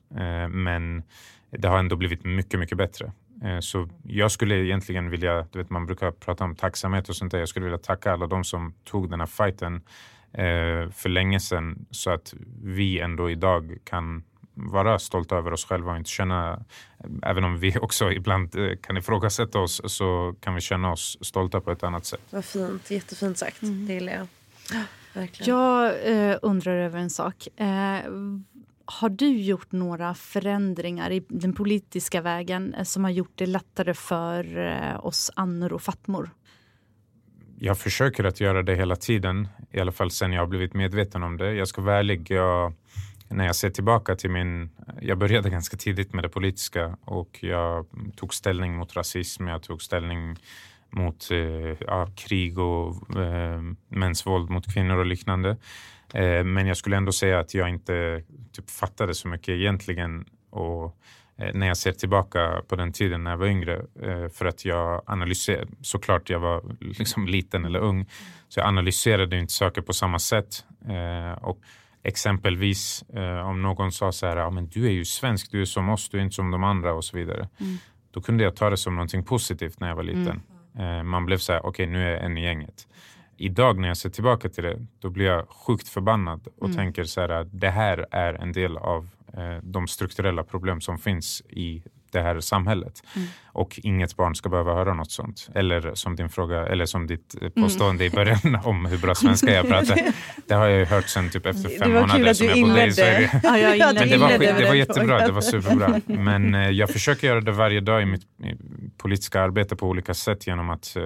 men det har ändå blivit mycket, mycket bättre. Eh, så jag skulle egentligen vilja, du vet man brukar prata om tacksamhet och sånt där. Jag skulle vilja tacka alla de som tog den här fighten eh, för länge sedan så att vi ändå idag kan vara stolta över oss själva och inte känna, även om vi också ibland eh, kan ifrågasätta oss, så kan vi känna oss stolta på ett annat sätt. Vad fint, jättefint sagt. Mm. Det gillar jag. Verkligen. Jag eh, undrar över en sak. Eh, har du gjort några förändringar i den politiska vägen eh, som har gjort det lättare för eh, oss annor och fatmor? Jag försöker att göra det hela tiden, i alla fall sen jag har blivit medveten om det. Jag ska vara ärlig, jag, när jag ser tillbaka till min... Jag började ganska tidigt med det politiska och jag tog ställning mot rasism, jag tog ställning mot eh, ja, krig och eh, mäns våld mot kvinnor och liknande. Eh, men jag skulle ändå säga att jag inte typ, fattade så mycket egentligen. Och, eh, när jag ser tillbaka på den tiden när jag var yngre, eh, för att jag analyserade, såklart jag var liksom liten eller ung, så jag analyserade inte saker på samma sätt. och exempelvis om någon sa så här, ja, men du är ju svensk, du är som oss, du är inte som de andra och så vidare. Mm. Då kunde jag ta det som någonting positivt när jag var liten. Mm. man blev så här, okej okay, nu är jag en i gänget idag när jag ser tillbaka till det, då blir jag sjukt förbannad och mm. tänker så här att det här är en del av eh, de strukturella problem som finns i det här samhället. Mm. Och inget barn ska behöva höra något sånt. Eller som din fråga, eller som ditt eh, mm. påstående mm. i början om hur bra svenska jag pratar. Det har jag hört sen typ efter fem månader som jag bodde i Sverige. Ja, jag Men det var, det var jättebra, det var superbra. Men eh, jag försöker göra det varje dag i mitt i politiska arbete på olika sätt genom att eh,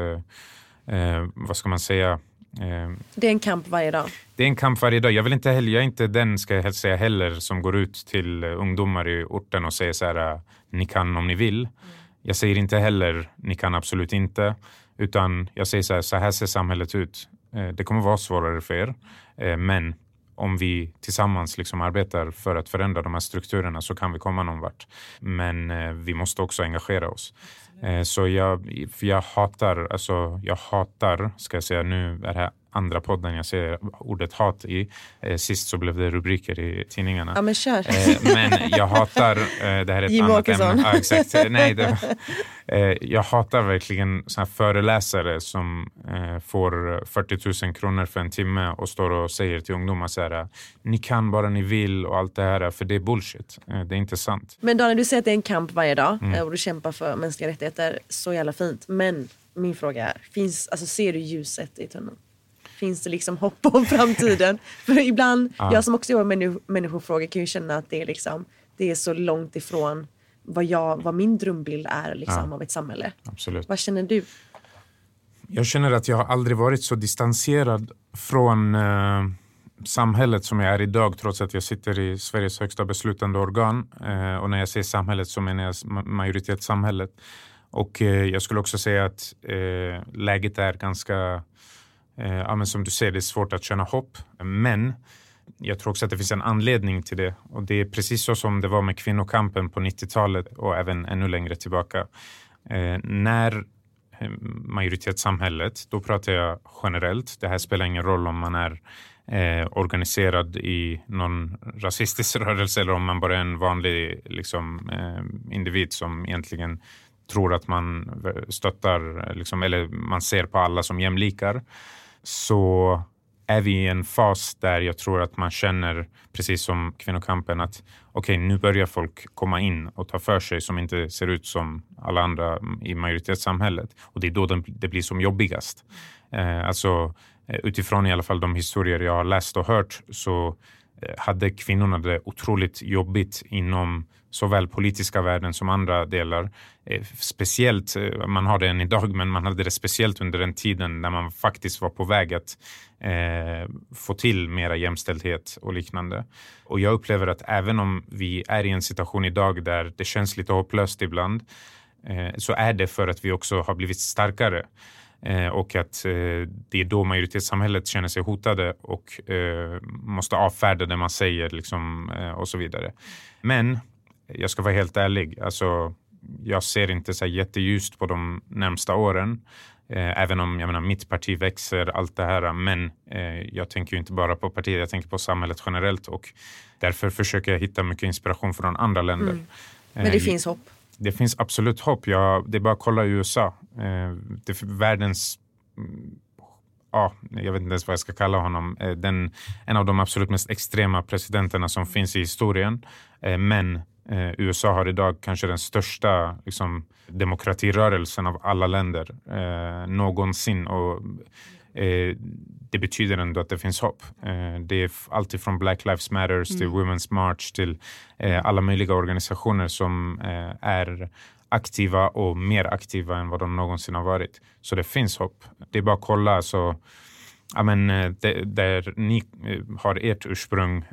eh, vad ska man säga, Eh, Det är en kamp varje dag. det är en kamp varje dag. Jag, vill inte heller, jag är inte den, ska jag säga heller, som går ut till eh, ungdomar i orten och säger så här, eh, ni kan om ni vill. Jag säger inte heller, ni kan absolut inte. Utan jag säger så här, så här ser samhället ut. Eh, Det kommer vara svårare för er. Men om vi tillsammans liksom arbetar för att förändra de här strukturerna så kan vi komma någon vart. Men vi måste också engagera oss. Eh, Så jag, för jag hatar, alltså jag hatar, ska jag säga, nu är det här andra podden jag ser ordet hat i. Eh, Sist så blev det rubriker i tidningarna. Ja, men kör. Eh, Men jag hatar, det här är ett Jim annat Åkesson. ämne. Ja, exakt. Nej, det, jag hatar verkligen såna här föreläsare som får 40 000 kronor för en timme och står och säger till ungdomar så här, ni kan bara ni vill och allt det här, för det är bullshit. Det är inte sant. Men Daniel, du säger att det är en kamp varje dag Mm. och du kämpar för mänskliga rättigheter. Så jävla fint. Men min fråga är, finns, alltså, ser du ljuset i tunneln? Finns det liksom hopp om framtiden? för ibland, Ja. jag som också jobbar med människ- människofrågor kan ju känna att det är, liksom, det är så långt ifrån vad, jag, vad min drömbild är liksom, Ja. av ett samhälle. Absolut. Vad känner du? Jag känner att jag har aldrig varit så distanserad från eh, samhället som jag är idag trots att jag sitter i Sveriges högsta beslutande organ. Eh, och när jag säger samhället så menar jag ma- majoritetssamhället. Och eh, jag skulle också säga att eh, läget är ganska, eh, ja, men som du säger, det är svårt att känna hopp. Men jag tror också att det finns en anledning till det. Och det är precis så som det var med kvinnokampen på 90-talet och även ännu längre tillbaka. Eh, när eh, majoritetssamhället, då pratar jag generellt. Det här spelar ingen roll om man är eh, organiserad i någon rasistisk rörelse eller om man bara är en vanlig liksom, eh, individ som egentligen tror att man stöttar liksom, eller man ser på alla som jämlikar. Så är vi i en fas där jag tror att man känner, precis som kvinnokampen, att okej, nu börjar folk komma in och ta för sig som inte ser ut som alla andra i majoritetssamhället. Och det är då det, blir som jobbigast. Eh, alltså, eh, utifrån i alla fall de historier jag har läst och hört så Eh, hade kvinnorna det otroligt jobbigt inom såväl politiska världen som andra delar. Eh, speciellt, eh, man har det än idag, men man hade det speciellt under den tiden när man faktiskt var på väg att eh, få till mera jämställdhet och liknande. Och jag upplever att även om vi är i en situation idag där det känns lite hopplöst ibland, eh, så är det för att vi också har blivit starkare. Eh, och att eh, det är då majoritetssamhället känner sig hotade och eh, måste avfärda det man säger liksom, och så vidare. Men jag ska vara helt ärlig, alltså, jag ser inte så jätteljust på de närmsta åren. Eh, även om jag menar, mitt parti växer, allt det här. Men eh, jag tänker ju inte bara på partiet, jag tänker på samhället generellt. Och därför försöker jag hitta mycket inspiration från andra länder. Mm. Men det Eh, finns hopp det finns absolut hopp. Ja, det är bara att kolla i USA. Eh, det världens... Mm, ja, jag vet inte ens vad jag ska kalla honom. Eh, den, en av de absolut mest extrema presidenterna som finns i historien. Eh, men eh, USA har idag kanske den största liksom, demokratirörelsen av alla länder eh, någonsin. Och, eh, det betyder ändå att det finns hopp. Eh, det är f- allt ifrån Black Lives Matters till Mm. Women's March till eh, alla möjliga organisationer som eh, är aktiva och mer aktiva än vad de någonsin har varit. Så det finns hopp. Det är bara att kolla. Så, ja, men, det, där ni har ert ursprung,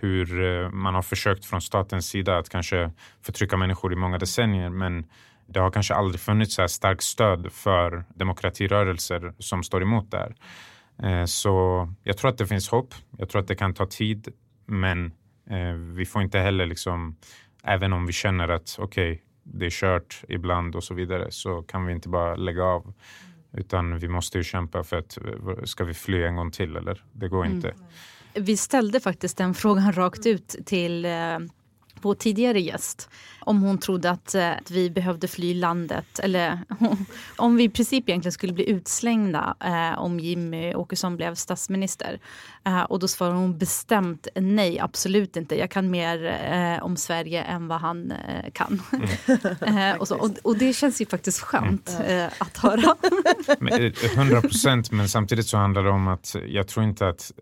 hur man har försökt från statens sida att kanske förtrycka människor i många decennier. Men det har kanske aldrig funnits så här starkt stöd för demokratirörelser som står emot det här. Eh, så jag tror att det finns hopp. Jag tror att det kan ta tid, men eh, vi får inte heller liksom, även om vi känner att okej, det är kört ibland och så vidare, så kan vi inte bara lägga av. Utan vi måste ju kämpa för att eh, ska vi fly en gång till eller? Det går Mm. inte. Vi ställde faktiskt den frågan rakt ut till eh, vår tidigare gäst. Om hon trodde att, eh, att vi behövde fly landet eller om vi i princip egentligen skulle bli utslängda eh, om Jimmy Åkesson blev statsminister. Eh, och då svarade hon bestämt nej, absolut inte. Jag kan mer eh, om Sverige än vad han eh, kan. eh, och, så, och, och det känns ju faktiskt skönt eh, att höra. Men, eh, 100 procent, men samtidigt så handlar det om att jag tror inte att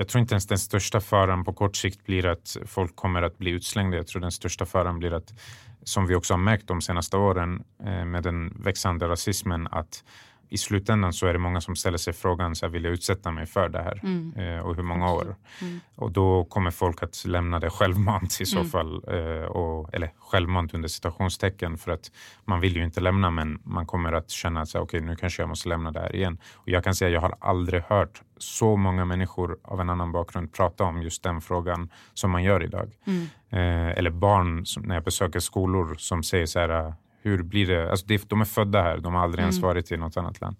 jag tror inte ens den största faran på kort sikt blir att folk kommer att bli utslängda. Jag tror den största faran blir att, som vi också har märkt de senaste åren eh, med den växande rasismen, att i slutändan så är det många som ställer sig frågan, så här, vill jag utsätta mig för det här? Mm. Eh, och hur många år? Mm. Och då kommer folk att lämna det självmant i så Mm. fall. Eh, och, eller självmant under citationstecken för att man vill ju inte lämna men man kommer att känna att okej, nu kanske jag måste lämna det här igen. Och jag kan säga att jag har aldrig hört så många människor av en annan bakgrund prata om just den frågan som man gör idag. Mm. Eh, eller barn som, när jag besöker skolor som säger så här, hur blir det? Alltså det, de är födda här, de har aldrig ens Mm. varit i något annat land.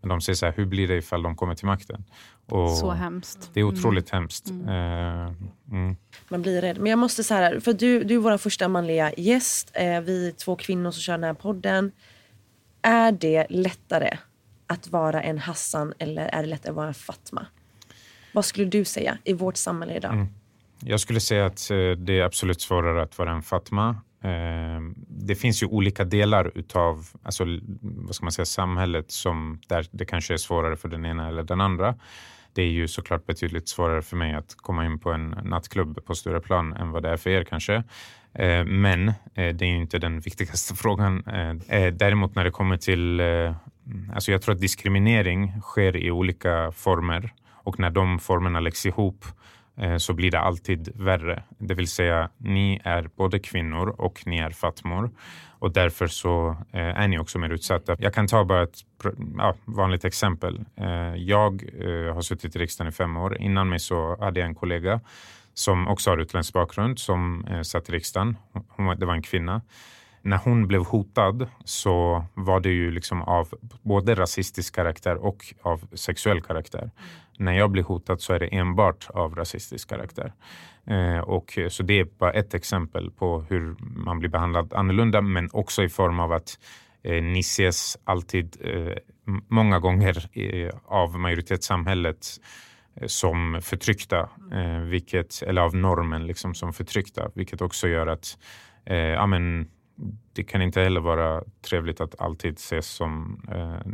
Men de säger så här, hur blir det ifall de kommer till makten? Och Så hemskt. Det är otroligt Mm. hemskt. Eh, mm. Man blir rädd. Men jag måste så här, för du, du är vår första manliga gäst. Eh, vi är två kvinnor som kör den här podden. Är det lättare att vara en Hassan eller är det lättare att vara en Fatma? Vad skulle du säga i vårt samhälle idag? Mm. Jag skulle säga att eh, det är absolut svårare att vara en Fatma. Eh, det finns ju olika delar utav alltså, vad ska man säga, samhället som där det kanske är svårare för den ena eller den andra. Det är ju såklart betydligt svårare för mig att komma in på en nattklubb på Stureplan än vad det är för er kanske. Eh, men eh, det är ju inte den viktigaste frågan. Däremot när det kommer till... Alltså jag tror att diskriminering sker i olika former och när de formerna läggs ihop Eh, så blir det alltid värre. Det vill säga, ni är både kvinnor och ni är fatmor och därför så eh, är ni också mer utsatta. Jag kan ta bara ett ja, vanligt exempel. Eh, jag har suttit i riksdagen i fem år. Innan mig så hade jag en kollega som också har utländsk bakgrund som satt i riksdagen. Hon, det var en kvinna. När hon blev hotad så var det ju liksom av både rasistisk karaktär och av sexuell karaktär. När jag blir hotad så är det enbart av rasistisk karaktär. Eh, och, så det är bara ett exempel på hur man blir behandlad annorlunda men också i form av att eh, ni ses alltid, eh, många gånger eh, av majoritetssamhället eh, som förtryckta, eh, vilket, eller av normen liksom som förtryckta, vilket också gör att eh, ja, men, det kan inte heller vara trevligt att alltid ses som, eh,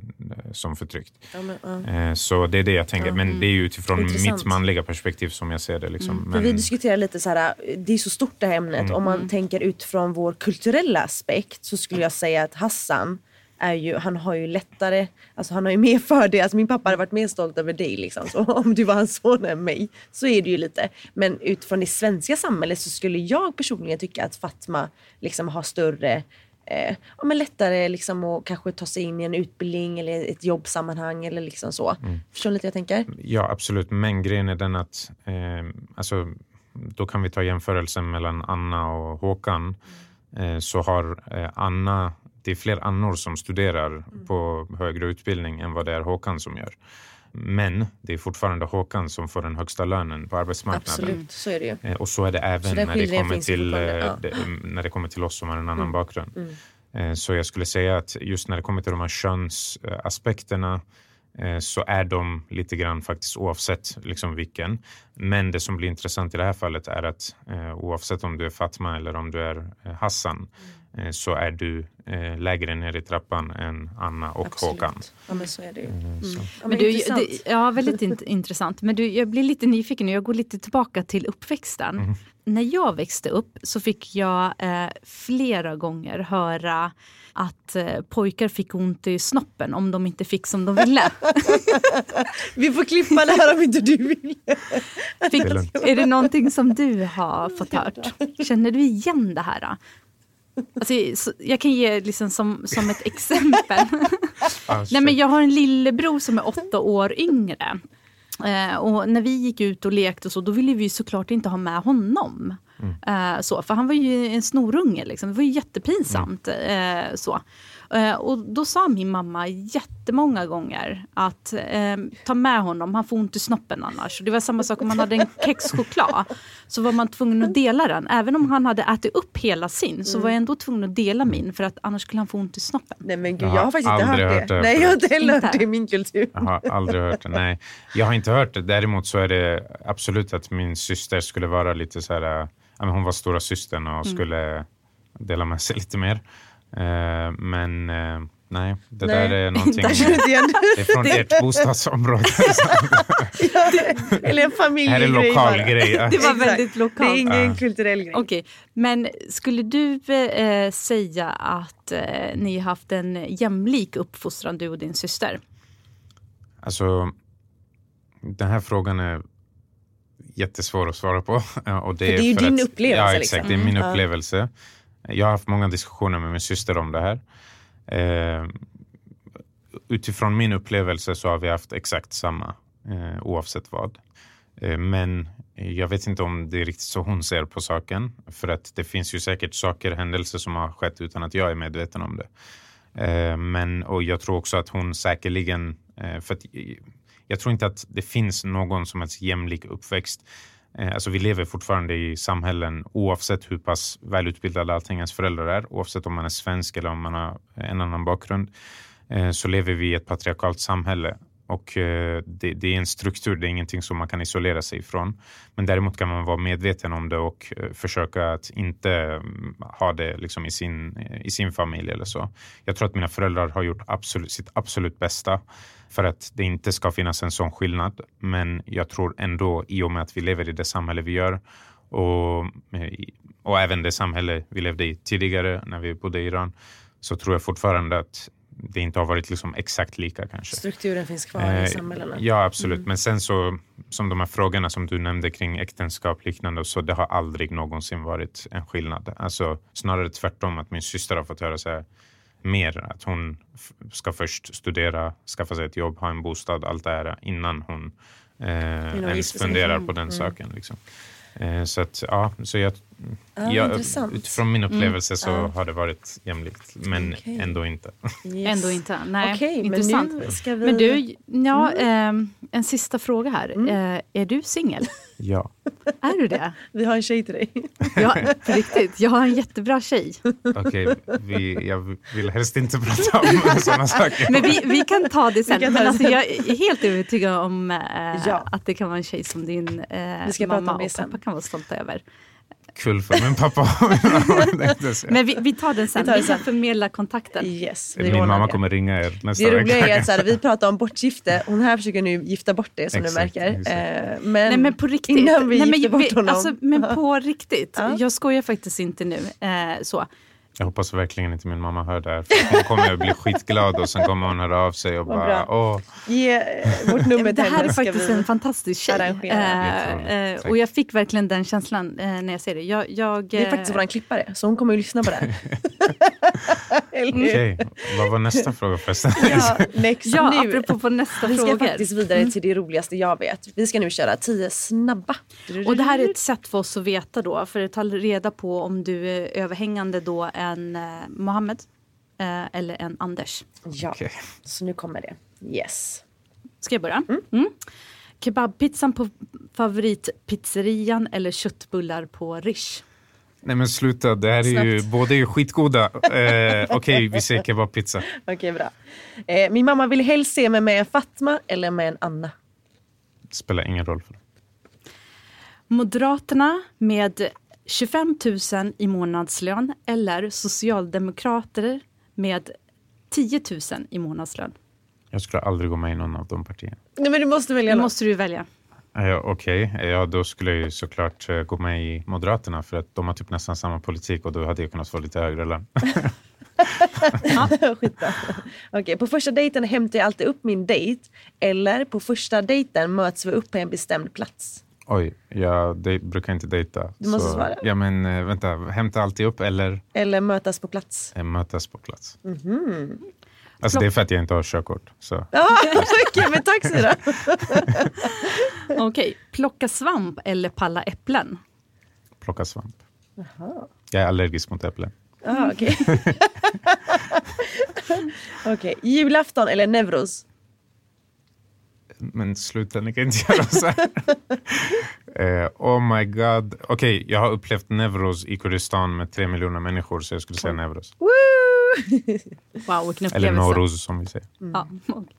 som förtryckt. Ja, men, ja. Eh, så det är det jag tänker, Ja. men det är ju utifrån Intressant. mitt manliga perspektiv som jag ser det. Liksom. För Men, vi diskuterar lite så här, det är så stort det här ämnet. Mm. Om man tänker utifrån vår kulturella aspekt så skulle jag säga att Hassan är ju, han har ju lättare, alltså han har ju mer fördel. Alltså min pappa hade varit mer stolt över dig liksom. Så om du var hans son än mig. Så är det ju lite. Men utifrån det svenska samhället så skulle jag personligen tycka att Fatma liksom har större Eh, ja, men lättare liksom att kanske ta sig in i en utbildning eller ett jobbsammanhang eller liksom så. Mm. Förstår ni lite vad jag tänker? Ja, absolut. Men grejen är den att eh, alltså, då kan vi ta jämförelsen mellan Anna och Håkan. Eh, så har eh, Anna, det är fler Annor som studerar på högre utbildning än vad det är Håkan som gör. Men det är fortfarande Håkan som får den högsta lönen på arbetsmarknaden. Absolut, så är det ju. Eh, Och så är det även när, det kommer till, eh, ja. det, när det kommer till oss som har en annan Mm. bakgrund. Mm. Eh, Så jag skulle säga att just när det kommer till de här könsaspekterna så är de lite grann faktiskt oavsett liksom vilken. Men det som blir intressant i det här fallet är att oavsett om du är Fatma eller om du är Hassan eh, så är du eh, lägre ner i trappan än Anna och Absolut. Håkan. Ja men så är det ju. Mm, Mm. Ja, men du, det, ja, väldigt int- intressant. Men du, jag blir lite nyfiken nu. Jag går lite tillbaka till uppväxten. Mm. När jag växte upp så fick jag eh, flera gånger höra att eh, pojkar fick ont i snoppen om de inte fick som de ville. Vi får klippa det här om inte du vill. Fick, Det är lugnt. är det någonting som du har fått hört? Känner du igen det här? Alltså, så- jag kan ge liksom som, som ett exempel. Ah, Nej, men jag har en lillebror som är åtta år yngre. Eh, och när vi gick ut och lekte så, då ville vi såklart inte ha med honom. Eh, så, för han var ju en snorunge, liksom. det var ju jättepinsamt. Eh, så. Eh, och då sa min mamma jättemånga gånger att eh, ta med honom, han får ont i snoppen annars. Och det var samma sak om man hade en kexchoklad. Så var man tvungen att dela den. Även om han hade ätit upp hela sin så var jag ändå tvungen att dela min för att annars skulle han få ont i snoppen. Nej men gud, Jag jag har faktiskt inte aldrig hört hört det. det Nej jag har inte heller hört det i min kultur. Jag har aldrig hört det. Nej, jag har inte hört det. Däremot så är det absolut att min syster skulle vara lite så här. men hon var stora systern och skulle dela med sig lite mer. Eh, men eh, Nej, det Nej. där är någonting... Det är från Det- ert bostadsområde. Eller en familjegrej Här är lokal bara. grej, ja. Det var väldigt lokalt. Det är ingen Ja. kulturell grej. Okej, men skulle du eh, säga att ni har haft en jämlik uppfostran, du och din syster? Alltså, den här frågan är jättesvår att svara på. Ja, Och För det är ju för din att, upplevelse, Ja, liksom. exakt. Det är min Mm. Ja. upplevelse. Jag har haft många diskussioner med min syster om det här. Eh, utifrån min upplevelse så har vi haft exakt samma eh, oavsett vad. Eh, men jag vet inte om det är riktigt så hon ser på saken. För att det finns ju säkert saker, händelser som har skett utan att jag är medveten om det. Eh, men, och jag tror också att hon säkerligen, eh, för att jag tror inte att det finns någon som helst jämlik uppväxt. Eh, alltså vi lever fortfarande i samhällen oavsett hur pass välutbildade allting ens föräldrar är, oavsett om man är svensk eller om man har en annan bakgrund, eh, så lever vi i ett patriarkalt samhälle. Och eh, det, det är en struktur, det är ingenting som man kan isolera sig ifrån. Men däremot kan man vara medveten om det och försöka att inte mm, ha det liksom i, sin, i sin familj eller så. Jag tror att mina föräldrar har gjort absolut, sitt absolut bästa för att det inte ska finnas en sån skillnad. Men jag tror ändå, i och med att vi lever i det samhälle vi gör och, eh, och även det samhälle vi levde i tidigare när vi bodde i Iran, så tror jag fortfarande att det inte har varit liksom exakt lika kanske. Strukturen finns kvar Eh, i samhällena. Ja, absolut. Mm. Men sen så, som de här frågorna som du nämnde kring äktenskap liknande, så det har aldrig någonsin varit en skillnad. Alltså snarare tvärtom, att min syster har fått höra så här mer, att hon ska först studera, skaffa sig ett jobb, ha en bostad, allt det här innan hon eh, ens funderar Mm, på den mm. saken. Liksom. Eh, så att, ja, så jag, Ah, jag, utifrån min upplevelse så Ah. har det varit jämlikt, men Okej. ändå inte. Yes. Ändå inte. Nej, men intressant. nu ska vi- Men du, ja, Mm. ehm, en sista fråga här. Eh, är du singel? Ja. Är du det? Vi har en tjej till dig. Ja, på riktigt. Jag har en jättebra tjej. Okej, vi, jag vill helst inte prata om sådana saker. Men vi, vi kan ta det sen. Men det alltså, jag är helt övertygad om eh, Ja. att det kan vara en tjej som din eh, Vi ska prata mamma och pappa kan vara stolta över. Kul för min pappa. Men vi, vi tar den sen. Vi tar det Vi sen. förmedla kontakten. Yes, vi Min ordnar mamma det. kommer ringa er nästa Det roliga är vecka. att så här, vi pratar om bortgifte. Hon här försöker nu gifta bort det som Exakt, du märker. exakt. Eh, men, Nej men på riktigt. innan vi Nej, men, gifter bort vi- honom. Alltså, men på riktigt. Ja. Jag skojar faktiskt inte nu. Eh, så. Jag hoppas verkligen inte min mamma hör det här. För hon kommer att bli skitglad och sen kommer hon höra av sig och bara åh. Ge eh, vårt nummer Det till här henne är faktiskt en fantastisk tjej. arrangera. Jätteroligt. Eh, eh, och jag fick verkligen den känslan eh, när jag ser det. Jag, jag, Det är faktiskt våran klippare, så hon kommer ju lyssna på det här. Okej, vad var nästa fråga förresten? Ja, next. Ja, nu. apropå på nästa Vi ska frågor. faktiskt vidare till det roligaste jag vet. Vi ska nu köra tio snabba. Och det här är ett sätt för oss att veta då, för att ta reda på om du är överhängande då en eh, Mohammed eh, eller en Anders. Ja, Okej. så nu kommer det. Yes. Ska jag börja? Mm. Kebabpizzan på favoritpizzerian eller köttbullar på Rish? Nej men sluta, det här är ju, båda är ju skitgoda. Eh, Okej, vi säger kebabpizza. Okej, bra. Eh, min mamma vill helst se mig med en Fatma eller med en Anna. Spelar ingen roll för det. Moderaterna med 25 000 i månadslön eller Socialdemokrater med 10 000 i månadslön. Jag skulle aldrig gå med i någon av de partierna. Nej, men du måste välja något. måste du välja. Ja, Okej, ja, då skulle jag ju såklart eh, gå med i Moderaterna för att de har typ nästan samma politik och då hade jag kunnat få lite högre lön. Skitbra. Okej, på första dejten hämtar jag alltid upp min dejt. Eller på första dejten möts vi upp på en bestämd plats. Oj, jag dej- brukar inte dejta. Du måste så, svara. Ja, men eh, vänta, hämta alltid upp eller Eller mötas på plats. eh, mötas på plats. Mhm. Alltså det är för att jag inte har körkort. Så. Ja, okej, men tack Sira. Okej, plocka svamp eller palla äpplen? Plocka svamp. Jaha. Jag är allergisk mot äpplen. Ah, okej. Okej, julafton eller Neuros? Men sluta, ni kan inte göra så här. Eh, oh my god. Okej, jag har upplevt Nevros i Kurdistan med tre miljoner människor så jag skulle säga Nevros. Woo! Wow, vilken upplevelse. Eller Nowruz som vi säger. Ja. okej.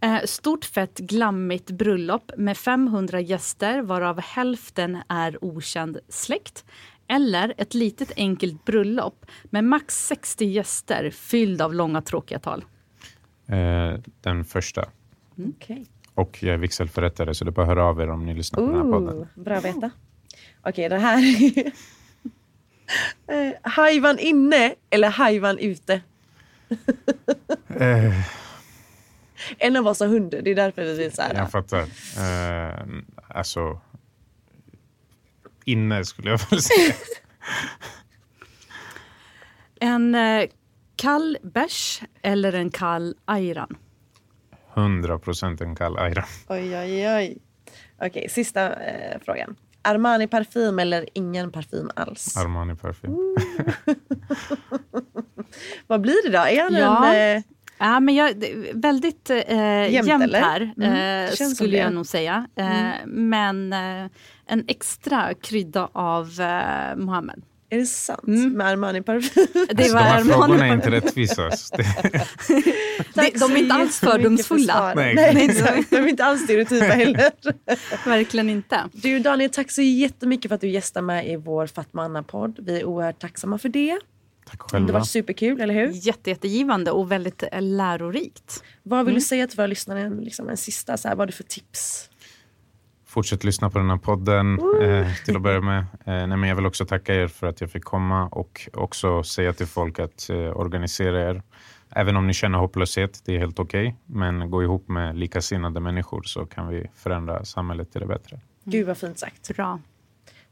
Eh, Stort fett glammigt bröllop med 500 gäster varav hälften är okänd släkt. Eller ett litet enkelt bröllop med max 60 gäster fylld av långa tråkiga tal. Eh, den första. Mm. Okay. Och jag är vigselförrättare så det är bara att höra av er om ni lyssnar på den här podden. Bra att veta. Okej, okay, det här eh, Hajvan inne eller hajvan ute? eh. En av oss har hund, det är därför vi vill så här. Jag fattar. Eh, alltså, inne skulle jag väl säga. en eh, kall bärs eller en kall ayran? 100 procent en kall ayran. Oj, oj, oj. Okej, sista eh, frågan. Armani parfym eller ingen parfym alls? Armani parfym. Vad blir det då? Är han ja. en... Eh... Ja, men jag, väldigt eh, jämnt, jämnt här, mm. eh, skulle jag nog säga. Eh, mm. Men eh, en extra krydda av eh, Mohammed. Är det sant? Mm. Med Armani parfym? Det alltså, var de här Armani frågorna är inte rättvisa. de, de är inte alls fördomsfulla. Nej, Nej exakt. De är inte alls stereotypa heller. Verkligen inte. Du Daniel, tack så jättemycket för att du gästar med i vår Fatma Anna-podd. Vi är oerhört tacksamma för det. Tack själva. Det var superkul, eller hur? Jätte, jättegivande och väldigt eh, lärorikt. Vad vill mm. du säga till våra lyssnare? Liksom en sista, så här, vad har du för tips? Fortsätt lyssna på den här podden eh, till att börja med. Eh, nej, men jag vill också tacka er för att jag fick komma och också säga till folk att eh, organisera er. Även om ni känner hopplöshet, det är helt okej. Okay, men gå ihop med likasinnade människor så kan vi förändra samhället till det bättre. Gud vad fint sagt. Bra.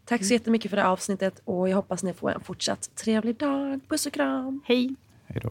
Tack så jättemycket för det här avsnittet och jag hoppas ni får en fortsatt trevlig dag. Puss och kram. Hej. Hej då.